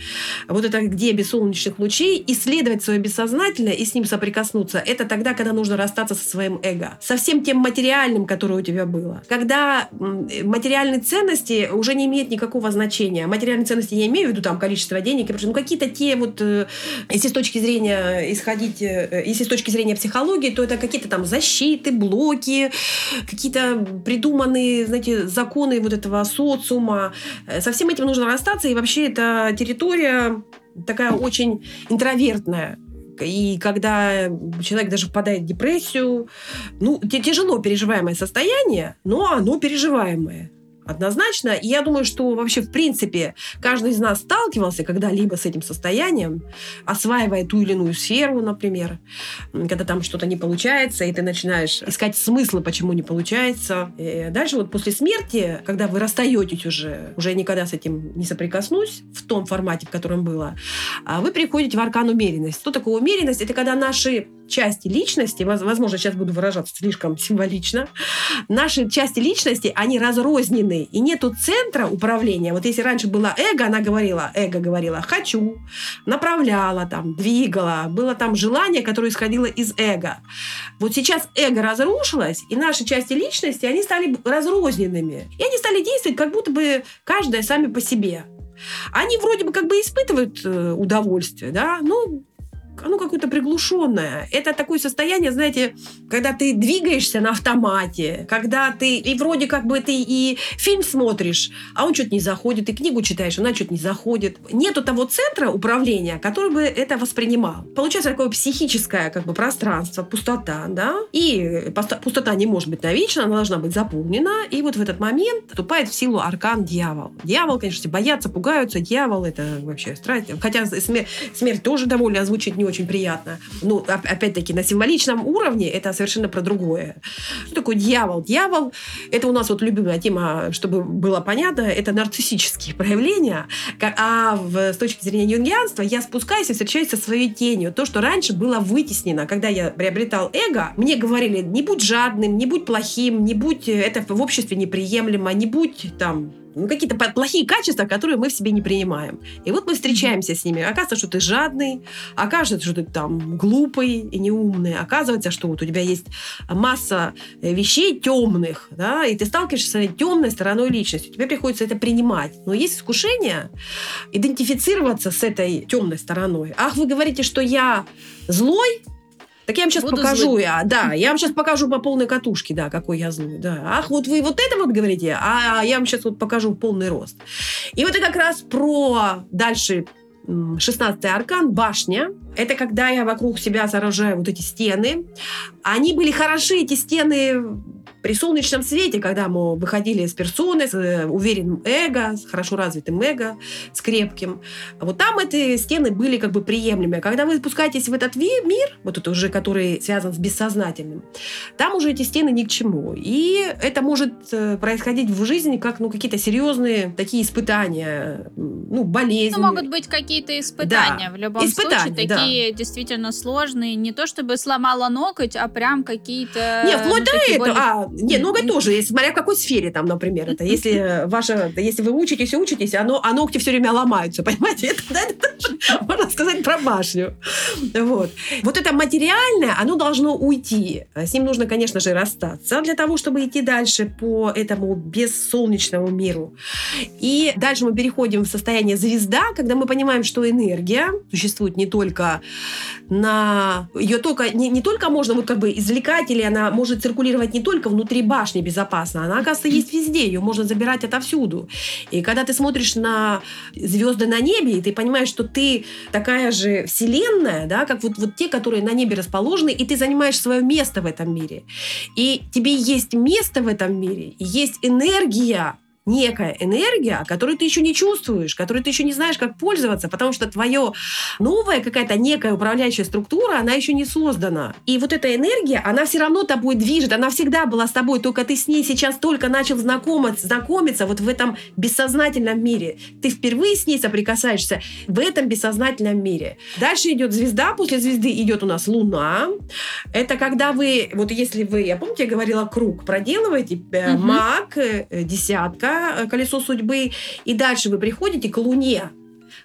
вот это где без солнечных лучей, исследовать свое бессознательное и с ним соприкоснуться, это тогда, когда нужно расстаться со своим эго, со всем тем материальным, которое у тебя было. Когда материальные ценности уже не имеют никакого значения. Материальные ценности я имею в виду там количество денег, ну какие-то те вот, э, если с точки зрения исходить, э, если с точки зрения психологии, то это какие-то там защиты, блоки, какие-то придуманные, знаете, законы вот этого социума. Э, со всем этим нужно расстаться, и вообще эта территория такая очень интровертная. И когда человек даже впадает в депрессию, ну, тяжело переживаемое состояние, но оно переживаемое однозначно. И я думаю, что вообще, в принципе, каждый из нас сталкивался когда-либо с этим состоянием, осваивая ту или иную сферу, например, когда там что-то не получается, и ты начинаешь искать смыслы, почему не получается. И дальше вот после смерти, когда вы расстаетесь уже, уже никогда с этим не соприкоснусь в том формате, в котором было, а вы приходите в аркан умеренность. Что такое умеренность? Это когда наши части личности, возможно, сейчас буду выражаться слишком символично, наши части личности, они разрознены, и нету центра управления. Вот если раньше было эго, она говорила, эго говорила «хочу», направляла, там, двигала, было там желание, которое исходило из эго. Вот сейчас эго разрушилось, и наши части личности, они стали разрозненными. И они стали действовать как будто бы каждая сами по себе. Они вроде бы как бы испытывают э, удовольствие, да, ну, оно какое-то приглушенное. Это такое состояние, знаете, когда ты двигаешься на автомате, когда ты и вроде как бы ты и фильм смотришь, а он что-то не заходит, и книгу читаешь, она что-то не заходит. Нету того центра управления, который бы это воспринимал. Получается такое психическое как бы пространство, пустота, да, и пустота не может быть навечно, она должна быть заполнена, и вот в этот момент вступает в силу аркан дьявол. Дьявол, конечно, боятся, пугаются, дьявол это вообще страсть. Хотя смерть, смерть тоже довольно звучит не очень приятно. Ну, опять-таки, на символичном уровне это совершенно про другое. Что такое дьявол? Дьявол — это у нас вот любимая тема, чтобы было понятно, это нарциссические проявления. А в, с точки зрения юнгианства я спускаюсь и встречаюсь со своей тенью. То, что раньше было вытеснено. Когда я приобретал эго, мне говорили, не будь жадным, не будь плохим, не будь это в обществе неприемлемо, не будь там ну, какие-то плохие качества, которые мы в себе не принимаем. И вот мы встречаемся с ними. Оказывается, что ты жадный, оказывается, что ты там глупый и неумный, оказывается, что вот у тебя есть масса э, вещей темных, да, и ты сталкиваешься с этой темной стороной личности. Тебе приходится это принимать. Но есть искушение идентифицироваться с этой темной стороной. Ах, вы говорите, что я злой, так я вам сейчас Буду покажу, злым. я, да, я вам сейчас покажу по полной катушке, да, какой я злой, да. Ах, вот вы вот это вот говорите, а я вам сейчас вот покажу полный рост. И вот это как раз про дальше 16-й аркан, башня. Это когда я вокруг себя сооружаю вот эти стены. Они были хороши, эти стены, при солнечном свете, когда мы выходили из персоны с э, уверенным эго, с хорошо развитым эго, с крепким, вот там эти стены были как бы приемлемые. Когда вы спускаетесь в этот мир, вот это уже, который связан с бессознательным, там уже эти стены ни к чему. И это может э, происходить в жизни как ну, какие-то серьезные такие испытания, ну, болезни. Ну, могут быть какие-то испытания. Да. В любом испытания, случае, такие да. действительно сложные. Не то чтобы сломала ноготь, а прям какие-то... Не, вплоть ну, до этого. Более... А, не, ноготь тоже, смотря в какой сфере там, например, это. Если [LAUGHS] ваша, если вы учитесь и учитесь, оно, а ногти все время ломаются, [LAUGHS] понимаете? Это, да, это тоже, можно сказать про башню. Вот. Вот это материальное, оно должно уйти. С ним нужно, конечно же, расстаться для того, чтобы идти дальше по этому бессолнечному миру. И дальше мы переходим в состояние звезда, когда мы понимаем, что энергия существует не только на... Ее только... Не, не только можно вот как бы извлекать, или она может циркулировать не только внутри внутри башни безопасно. Она, оказывается, есть везде. Ее можно забирать отовсюду. И когда ты смотришь на звезды на небе, и ты понимаешь, что ты такая же вселенная, да, как вот, вот те, которые на небе расположены, и ты занимаешь свое место в этом мире. И тебе есть место в этом мире, есть энергия, некая энергия, которую ты еще не чувствуешь, которую ты еще не знаешь, как пользоваться, потому что твое новая какая-то некая управляющая структура, она еще не создана. И вот эта энергия, она все равно тобой движет, она всегда была с тобой, только ты с ней сейчас только начал знакомиться, знакомиться вот в этом бессознательном мире. Ты впервые с ней соприкасаешься в этом бессознательном мире. Дальше идет звезда, после звезды идет у нас луна. Это когда вы, вот если вы, я помните, я говорила круг, проделываете, угу. маг, э, десятка, да, колесо судьбы, и дальше вы приходите к Луне,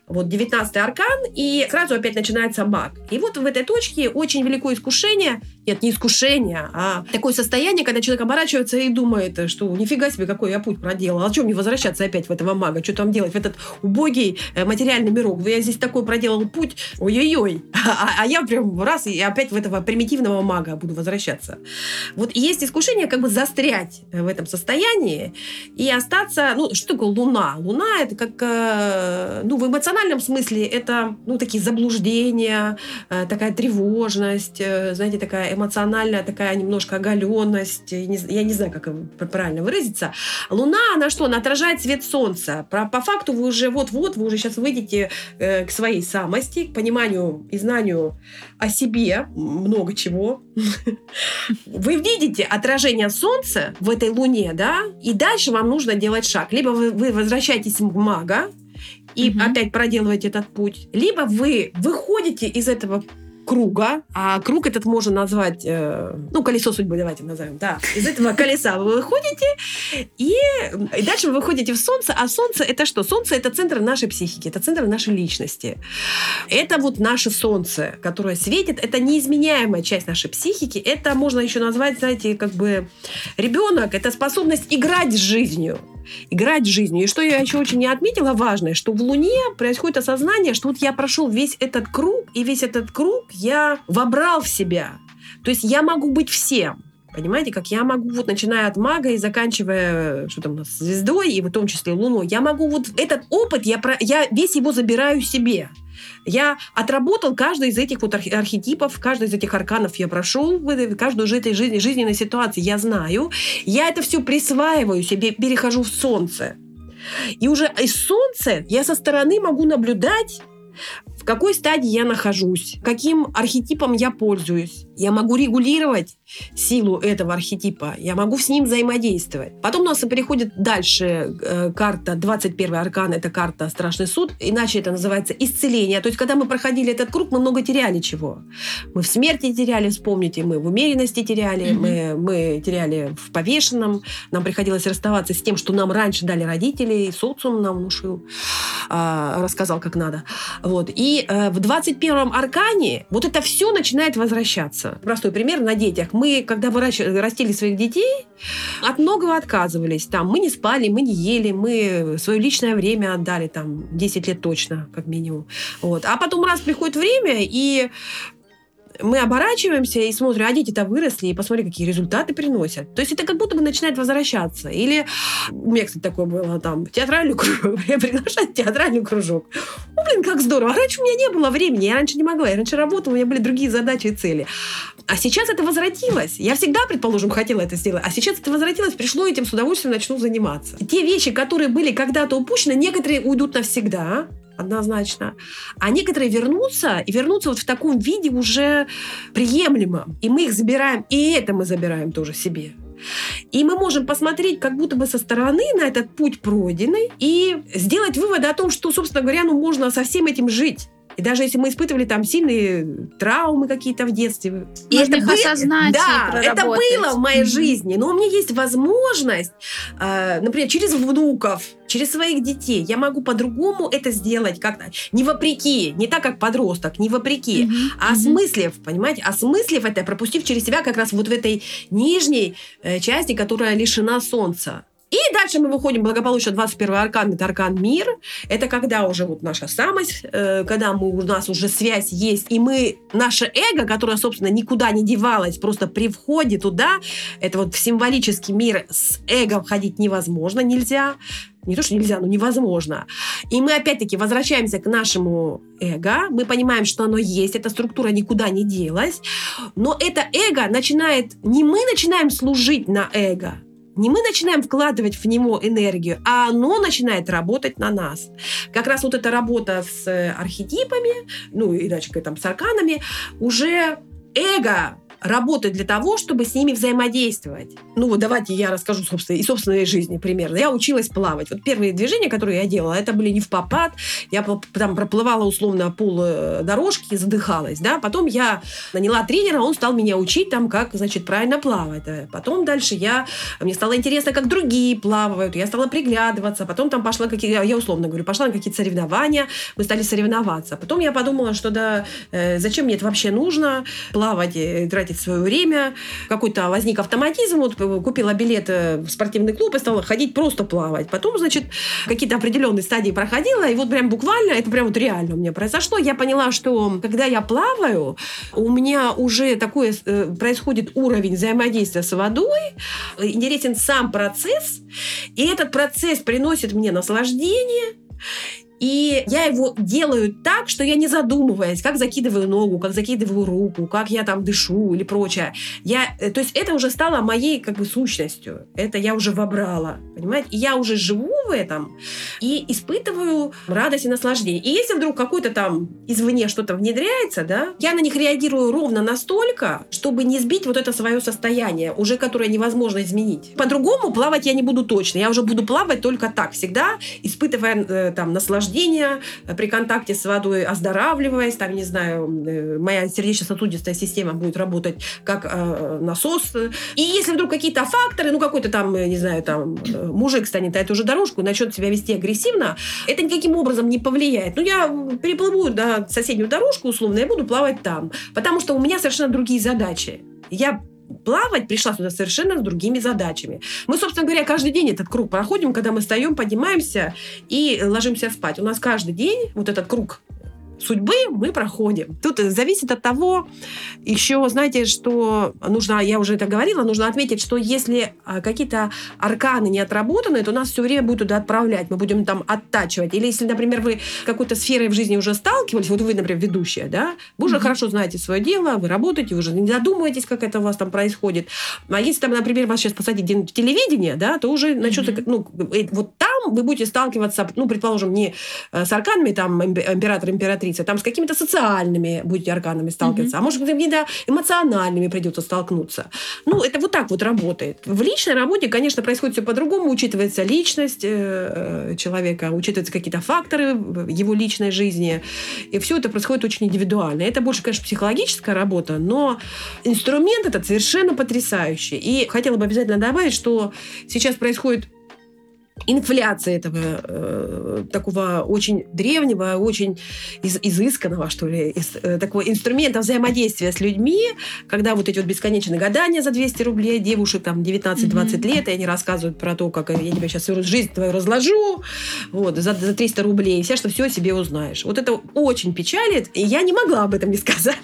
вот 19 аркан, и сразу опять начинается маг. И вот в этой точке очень великое искушение, нет, не искушение, а такое состояние, когда человек оборачивается и думает, что нифига себе, какой я путь проделал, а чем мне возвращаться опять в этого мага, что там делать, в этот убогий э, материальный мирок, я здесь такой проделал путь, ой-ой-ой, [LAUGHS] а, а я прям раз и опять в этого примитивного мага буду возвращаться. Вот есть искушение как бы застрять в этом состоянии и остаться, ну, что такое луна? Луна это как, э, ну, в эмоциональном смысле это, ну, такие заблуждения, э, такая тревожность, знаете, такая эмоциональная такая немножко оголенность, я не знаю, как правильно выразиться. Луна, она что? Она отражает свет солнца. По, по факту вы уже вот-вот, вы уже сейчас выйдете э, к своей самости, к пониманию и знанию о себе, много чего. [LAUGHS] Вы видите отражение солнца в этой луне, да, и дальше вам нужно делать шаг. Либо вы, вы возвращаетесь в мага, и угу. опять проделываете этот путь. Либо вы выходите из этого круга, а круг этот можно назвать, э, ну, колесо судьбы, давайте назовем, да. Из этого колеса вы выходите, и, и дальше вы выходите в солнце, а солнце это что? Солнце это центр нашей психики, это центр нашей личности. Это вот наше солнце, которое светит, это неизменяемая часть нашей психики, это можно еще назвать, знаете, как бы ребенок, это способность играть с жизнью играть жизнью. И что я еще очень не отметила важное, что в Луне происходит осознание, что вот я прошел весь этот круг, и весь этот круг я вобрал в себя. То есть я могу быть всем. Понимаете, как я могу, вот начиная от мага и заканчивая, что там звездой, и в том числе луной, я могу вот этот опыт, я, про, я весь его забираю себе. Я отработал каждый из этих вот архетипов, каждый из этих арканов я прошел, каждую из этой жизни, жизненной ситуации я знаю. Я это все присваиваю себе, перехожу в солнце. И уже из солнца я со стороны могу наблюдать в какой стадии я нахожусь, каким архетипом я пользуюсь. Я могу регулировать силу этого архетипа, я могу с ним взаимодействовать. Потом у нас переходит дальше э, карта, 21 аркан, это карта Страшный суд, иначе это называется исцеление. То есть, когда мы проходили этот круг, мы много теряли чего. Мы в смерти теряли, вспомните, мы в умеренности теряли, mm-hmm. мы, мы теряли в повешенном, нам приходилось расставаться с тем, что нам раньше дали родители, социум нам внушил, э, рассказал, как надо. Вот. И э, в 21-м аркане вот это все начинает возвращаться. Простой пример на детях. Мы, когда выращивали, растили своих детей, от многого отказывались. Там, мы не спали, мы не ели, мы свое личное время отдали, там, 10 лет точно, как минимум. Вот. А потом раз приходит время, и мы оборачиваемся и смотрим, а дети-то выросли, и посмотри, какие результаты приносят. То есть это как будто бы начинает возвращаться. Или у меня, кстати, такое было там, театральный [LAUGHS] кружок, я приглашаю театральный кружок. О, блин, как здорово. А раньше у меня не было времени, я раньше не могла, я раньше работала, у меня были другие задачи и цели. А сейчас это возвратилось. Я всегда, предположим, хотела это сделать. А сейчас это возвратилось, пришло, этим с удовольствием начну заниматься. Те вещи, которые были когда-то упущены, некоторые уйдут навсегда, однозначно. А некоторые вернутся, и вернутся вот в таком виде уже приемлемом. И мы их забираем, и это мы забираем тоже себе. И мы можем посмотреть как будто бы со стороны на этот путь пройденный и сделать выводы о том, что, собственно говоря, ну, можно со всем этим жить. И даже если мы испытывали там сильные травмы какие-то в детстве. И это их осознать Да, это было в моей mm-hmm. жизни. Но у меня есть возможность, э, например, через внуков, через своих детей, я могу по-другому это сделать как-то. Не вопреки, не так, как подросток, не вопреки, mm-hmm. а осмыслив, понимаете, осмыслив это, пропустив через себя как раз вот в этой нижней э, части, которая лишена солнца. И дальше мы выходим благополучно 21 аркан, это аркан мир. Это когда уже вот наша самость, э, когда мы, у нас уже связь есть, и мы, наше эго, которое, собственно, никуда не девалось, просто при входе туда, это вот в символический мир с эго входить невозможно, нельзя. Не то, что нельзя, но невозможно. И мы опять-таки возвращаемся к нашему эго. Мы понимаем, что оно есть, эта структура никуда не делась. Но это эго начинает... Не мы начинаем служить на эго, не мы начинаем вкладывать в него энергию, а оно начинает работать на нас. Как раз вот эта работа с э, архетипами, ну, иначе там с арканами, уже эго работать для того, чтобы с ними взаимодействовать. Ну вот давайте я расскажу собственно, и собственной жизни примерно. Я училась плавать. Вот первые движения, которые я делала, это были не в попад. Я там проплывала условно пол э, дорожки, задыхалась, да. Потом я наняла тренера, он стал меня учить там, как, значит, правильно плавать. Потом дальше я, мне стало интересно, как другие плавают. Я стала приглядываться. Потом там пошла какие я условно говорю, пошла на какие-то соревнования, мы стали соревноваться. Потом я подумала, что да, э, зачем мне это вообще нужно, плавать, тратить свое время. Какой-то возник автоматизм, вот купила билет в спортивный клуб и стала ходить просто плавать. Потом, значит, какие-то определенные стадии проходила, и вот прям буквально, это прям вот реально у меня произошло, я поняла, что когда я плаваю, у меня уже такой э, происходит уровень взаимодействия с водой, интересен сам процесс, и этот процесс приносит мне наслаждение, и я его делаю так, что я не задумываясь, как закидываю ногу, как закидываю руку, как я там дышу или прочее. Я, э, то есть это уже стало моей как бы сущностью. Это я уже вобрала, понимаете? И я уже живу в этом и испытываю радость и наслаждение. И если вдруг какой-то там извне что-то внедряется, да, я на них реагирую ровно настолько, чтобы не сбить вот это свое состояние, уже которое невозможно изменить. По-другому плавать я не буду точно. Я уже буду плавать только так, всегда испытывая э, там наслаждение наслаждения э, при контакте с водой, оздоравливаясь, там, не знаю, э, моя сердечно-сосудистая система будет работать как э, насос. И если вдруг какие-то факторы, ну, какой-то там, не знаю, там, мужик станет на эту же дорожку и начнет себя вести агрессивно, это никаким образом не повлияет. Ну, я переплыву на соседнюю дорожку, условно, я буду плавать там. Потому что у меня совершенно другие задачи. Я плавать пришла сюда совершенно с другими задачами. Мы, собственно говоря, каждый день этот круг проходим, когда мы встаем, поднимаемся и ложимся спать. У нас каждый день вот этот круг судьбы мы проходим. Тут зависит от того, еще, знаете, что нужно, я уже это говорила, нужно отметить, что если а, какие-то арканы не отработаны, то нас все время будут туда отправлять, мы будем там оттачивать. Или если, например, вы какой-то сферой в жизни уже сталкивались, вот вы, например, ведущая, да, вы уже mm-hmm. хорошо знаете свое дело, вы работаете, вы уже не задумываетесь, как это у вас там происходит. А если там, например, вас сейчас посадить в телевидение, да, то уже начнется, mm-hmm. ну, э, вот там вы будете сталкиваться, ну, предположим, не э, с арканами, там, император, императрица, императрица, там с какими-то социальными будете органами сталкиваться, mm-hmm. а может с какими-то эмоциональными придется столкнуться. Ну, это вот так вот работает. В личной работе, конечно, происходит все по-другому, учитывается личность э, человека, учитываются какие-то факторы его личной жизни, и все это происходит очень индивидуально. Это больше, конечно, психологическая работа, но инструмент этот совершенно потрясающий. И хотела бы обязательно добавить, что сейчас происходит инфляция этого э, такого очень древнего, очень из, изысканного, что ли, из, э, такого инструмента взаимодействия с людьми, когда вот эти вот бесконечные гадания за 200 рублей, девушек там 19-20 mm-hmm. лет, и они рассказывают про то, как я тебе сейчас жизнь твою разложу, вот, за, за 300 рублей, и все, что все о себе узнаешь. Вот это очень печалит, и я не могла об этом не сказать.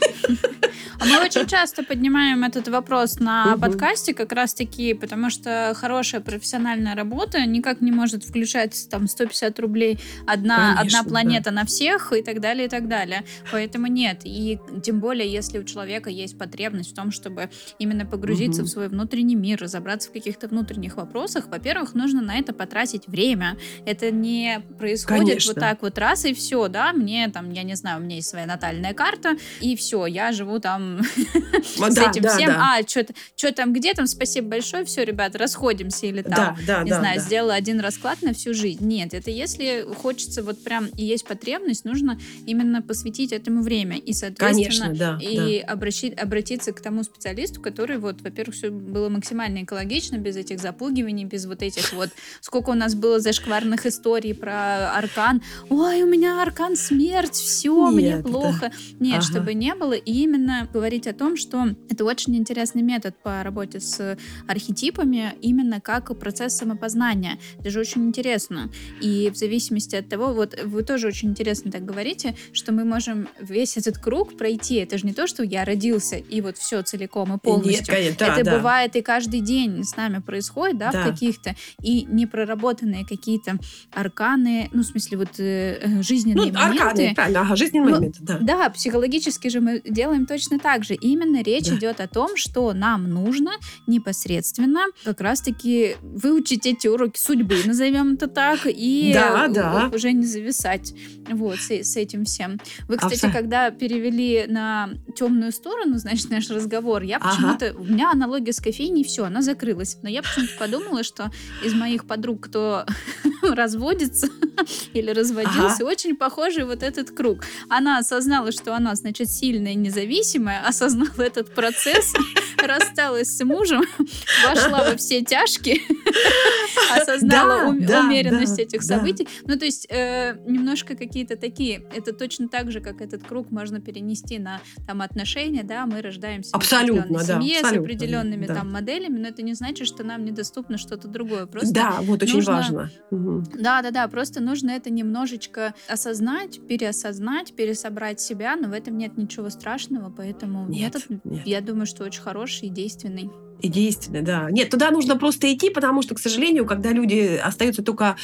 А мы очень часто поднимаем этот вопрос на угу. подкасте как раз-таки, потому что хорошая профессиональная работа никак не может включать там 150 рублей одна, Конечно, одна планета да. на всех и так далее, и так далее. Поэтому нет. И тем более, если у человека есть потребность в том, чтобы именно погрузиться угу. в свой внутренний мир, разобраться в каких-то внутренних вопросах, во-первых, нужно на это потратить время. Это не происходит Конечно. вот так вот раз и все, да, мне там, я не знаю, у меня есть своя натальная карта, и все, я живу там [LAUGHS] с этим всем. А, что там, где там, спасибо большое, все, ребят, расходимся или там, не знаю, сделала один расклад на всю жизнь. Нет, это если хочется вот прям и есть потребность, нужно именно посвятить этому время. И, соответственно, и обратиться к тому специалисту, который вот, во-первых, все было максимально экологично, без этих запугиваний, без вот этих вот, сколько у нас было зашкварных историй про аркан. Ой, у меня аркан смерть, все, мне плохо. Нет, чтобы не было. И именно говорить о том, что это очень интересный метод по работе с архетипами, именно как процесс самопознания. Это же очень интересно. И в зависимости от того, вот вы тоже очень интересно так говорите, что мы можем весь этот круг пройти. Это же не то, что я родился и вот все целиком и полностью. Нет, конечно, да, это да. бывает и каждый день с нами происходит, да, да. в каких-то и непроработанные какие-то арканы, ну, в смысле, вот э, э жизненные ну, моменты. Арканы, правильно, ага, жизненные ну, моменты, да. Да, психологически же мы делаем точно так же. Именно речь Да. идет о том, что нам нужно непосредственно как раз-таки выучить эти уроки судьбы, назовем это так, и Да, да. уже не зависать вот с, с этим всем. Вы, кстати, Абсо- когда перевели на темную сторону, значит, наш разговор, я Ага. почему-то... У меня аналогия с кофейней, все, она закрылась. Но я почему-то подумала, что из моих подруг, кто [LAUGHS] разводится [LAUGHS] или разводился, очень похожий вот этот круг. Она осознала, что она, значит, сильная и независимая, осознала этот процесс, [LAUGHS] рассталась с мужем, вошла во все тяжкие, [LAUGHS] осознала Да, ум- да, умеренность да, этих событий. Ну, то есть э, немножко какие-то такие. Это точно так же, как этот круг можно перенести на там отношения, да, мы рождаемся Абсолютно, в семье с абсолютно, определенными да. там моделями, но это не значит, что нам недоступно что-то другое. Просто Да, вот очень нужно- важно. Да, да, да, просто нужно это немножечко осознать, переосознать, пересобрать себя, но в этом нет ничего страшного, поэтому Нет, метод, нет. я думаю, что очень хороший и действенный. И действенно, да. Нет, туда нужно просто идти, потому что, к сожалению, когда люди остаются только...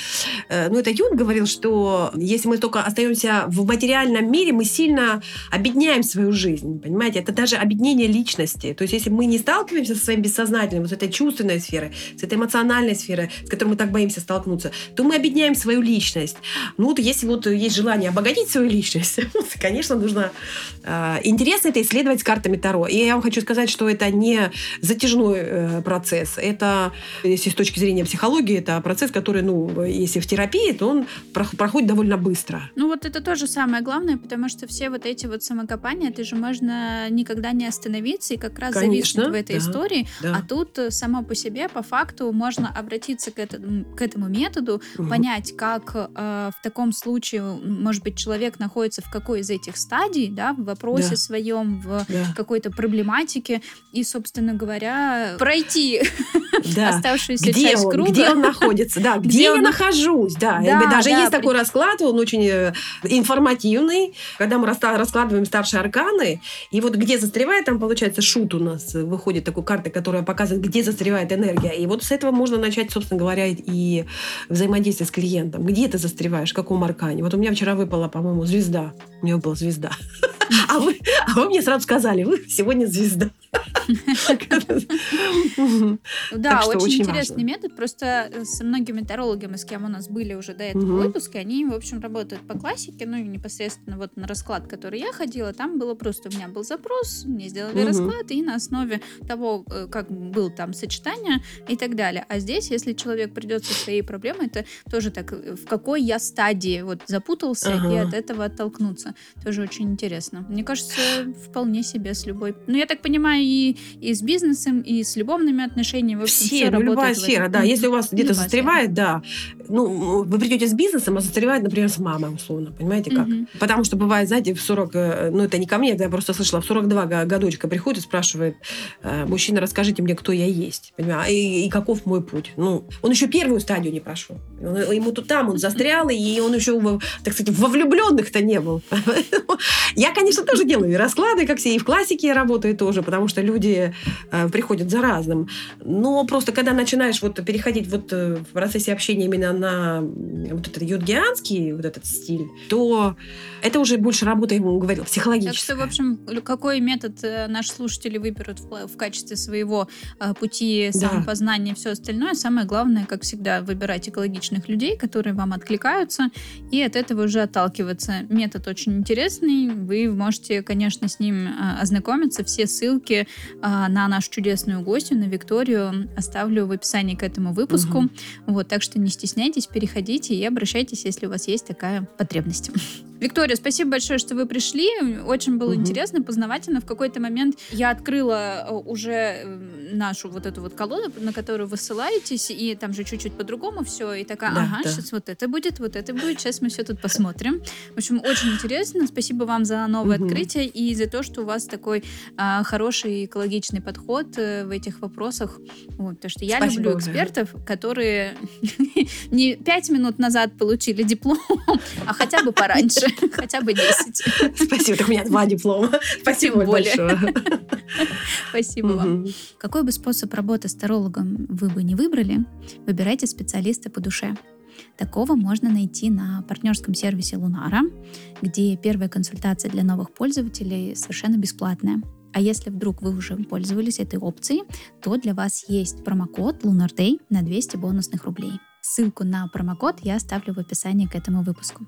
э, ну, это Юн говорил, что если мы только остаемся в материальном мире, мы сильно обедняем свою жизнь, понимаете? Это даже обеднение личности. То есть если мы не сталкиваемся со своим бессознательным, вот с этой чувственной сферой, с этой эмоциональной сферой, с которой мы так боимся столкнуться, то мы обедняем свою личность. Ну, вот если вот есть желание обогатить свою личность, [LAUGHS] конечно, нужно... э, Интересно это исследовать с картами Таро. И я вам хочу сказать, что это не затяжной э, процесс. Это, если с точки зрения психологии, это процесс, который, ну, если в терапии, то он прох- проходит довольно быстро. Ну вот это тоже самое главное, потому что все вот эти вот самокопания, это же можно никогда не остановиться и как раз Конечно, зависнуть в этой да, истории. Да. А тут э, само по себе, по факту, можно обратиться к этому, к этому методу, Мгм. понять, как э, в таком случае, может быть, человек находится в какой из этих стадий, да, в вопросе Да. своем, в Да. какой-то проблематике, и, собственно говоря, пройти [LAUGHS] Да. оставшуюся Где часть он, круга. где он находится, да, [LAUGHS] где, Где я он нах- нахожусь, да. Да, даже да, есть при- такой расклад, он очень э, информативный, когда мы раскладываем старшие арканы, и вот где застревает, там получается шут у нас, э, выходит такой карта, которая показывает, где застревает энергия, и вот с этого можно начать, собственно говоря, и взаимодействие с клиентом. Где ты застреваешь, в каком аркане? Вот у меня вчера выпала, по-моему, звезда. У меня была звезда. [LAUGHS] А вы, а вы мне сразу сказали, вы сегодня звезда. [LAUGHS] Да, очень, интересный метод. Просто э, со многими тарологами, с кем у нас были уже до этого выпуска, они, в общем, работают по классике. Ну, и непосредственно вот на расклад, который я ходила, там было просто, у меня был запрос, мне сделали расклад, и на основе того, э, как был там сочетание и так далее. А здесь, если человек придет со своей проблемой, это тоже так, э, в какой я стадии вот запутался, и от этого оттолкнуться. Тоже очень интересно. Мне кажется, вполне себе с любой... Ну, я так понимаю, и, и с бизнесом, и с любовными отношениями. В общем, Все, ну, любая работает сфера, да. Если у вас где-то застревает, да. Ну, вы придете с бизнесом, а застревает, например, с мамой, условно. Понимаете как? Мгм. Потому что бывает, знаете, в 40, э, ну это не ко мне, я просто слышала, в 42 го- годочка приходит и спрашивает, э, мужчина, расскажите мне, кто я есть, понимаешь, и, и каков мой путь. Ну, он еще первую стадию не прошел. Он- ему тут там он застрял, и он еще, так сказать, во влюбленных-то не был. [LAUGHS] Я, конечно, тоже делаю и расклады, как все, и в классике я работаю тоже, потому что люди э, приходят за разным. Но просто когда начинаешь вот переходить вот в процессе общения именно на вот этот юдгианский вот этот стиль, то это уже больше работа, я ему говорила, Так психологическая. что, в общем, какой метод э, наши слушатели выберут в, в качестве своего э, пути Да. самопознания и все остальное, самое главное, как всегда, выбирать экологичных людей, которые вам откликаются, и от этого уже отталкиваться. Метод очень интересный, вы можете, конечно, с ним э, ознакомиться. Все ссылки на нашу чудесную гостью, на Викторию, оставлю в описании к этому выпуску. Мгм. Вот, так что не стесняйтесь, переходите и обращайтесь, если у вас есть такая потребность. [LAUGHS] Виктория, спасибо большое, что вы пришли. Очень было Мгм. интересно, познавательно. В какой-то момент я открыла э, уже э, нашу вот эту вот колоду, на которую вы ссылаетесь, и там же чуть-чуть по-другому все. И такая, Да, ага, да. сейчас вот это будет, вот это будет, сейчас мы все тут посмотрим. В общем, очень интересно. Спасибо вам за новое Мгм. открытие и за то, что у вас такой а, хороший экологичный подход в этих вопросах. Вот, потому что я Спасибо люблю экспертов, которые [LAUGHS] не пять минут назад получили диплом, а хотя бы пораньше, хотя бы 10. [LAUGHS] Спасибо, так у меня два диплома. Спасибо большое. [LAUGHS] Спасибо вам. Какой бы способ работы с тарологом вы бы не выбрали, выбирайте специалиста по душе. Такого можно найти на партнерском сервисе Лунара, где первая консультация для новых пользователей совершенно бесплатная. А если вдруг вы уже пользовались этой опцией, то для вас есть промокод Lunar Day на 200 бонусных рублей. Ссылку на промокод я оставлю в описании к этому выпуску.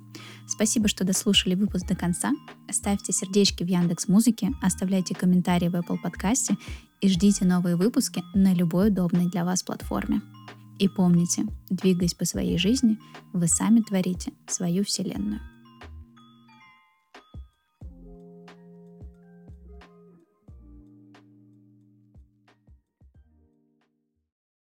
Спасибо, что дослушали выпуск до конца. Ставьте сердечки в Яндекс Музыке, оставляйте комментарии в Apple подкасте и ждите новые выпуски на любой удобной для вас платформе. И помните, двигаясь по своей жизни, вы сами творите свою вселенную.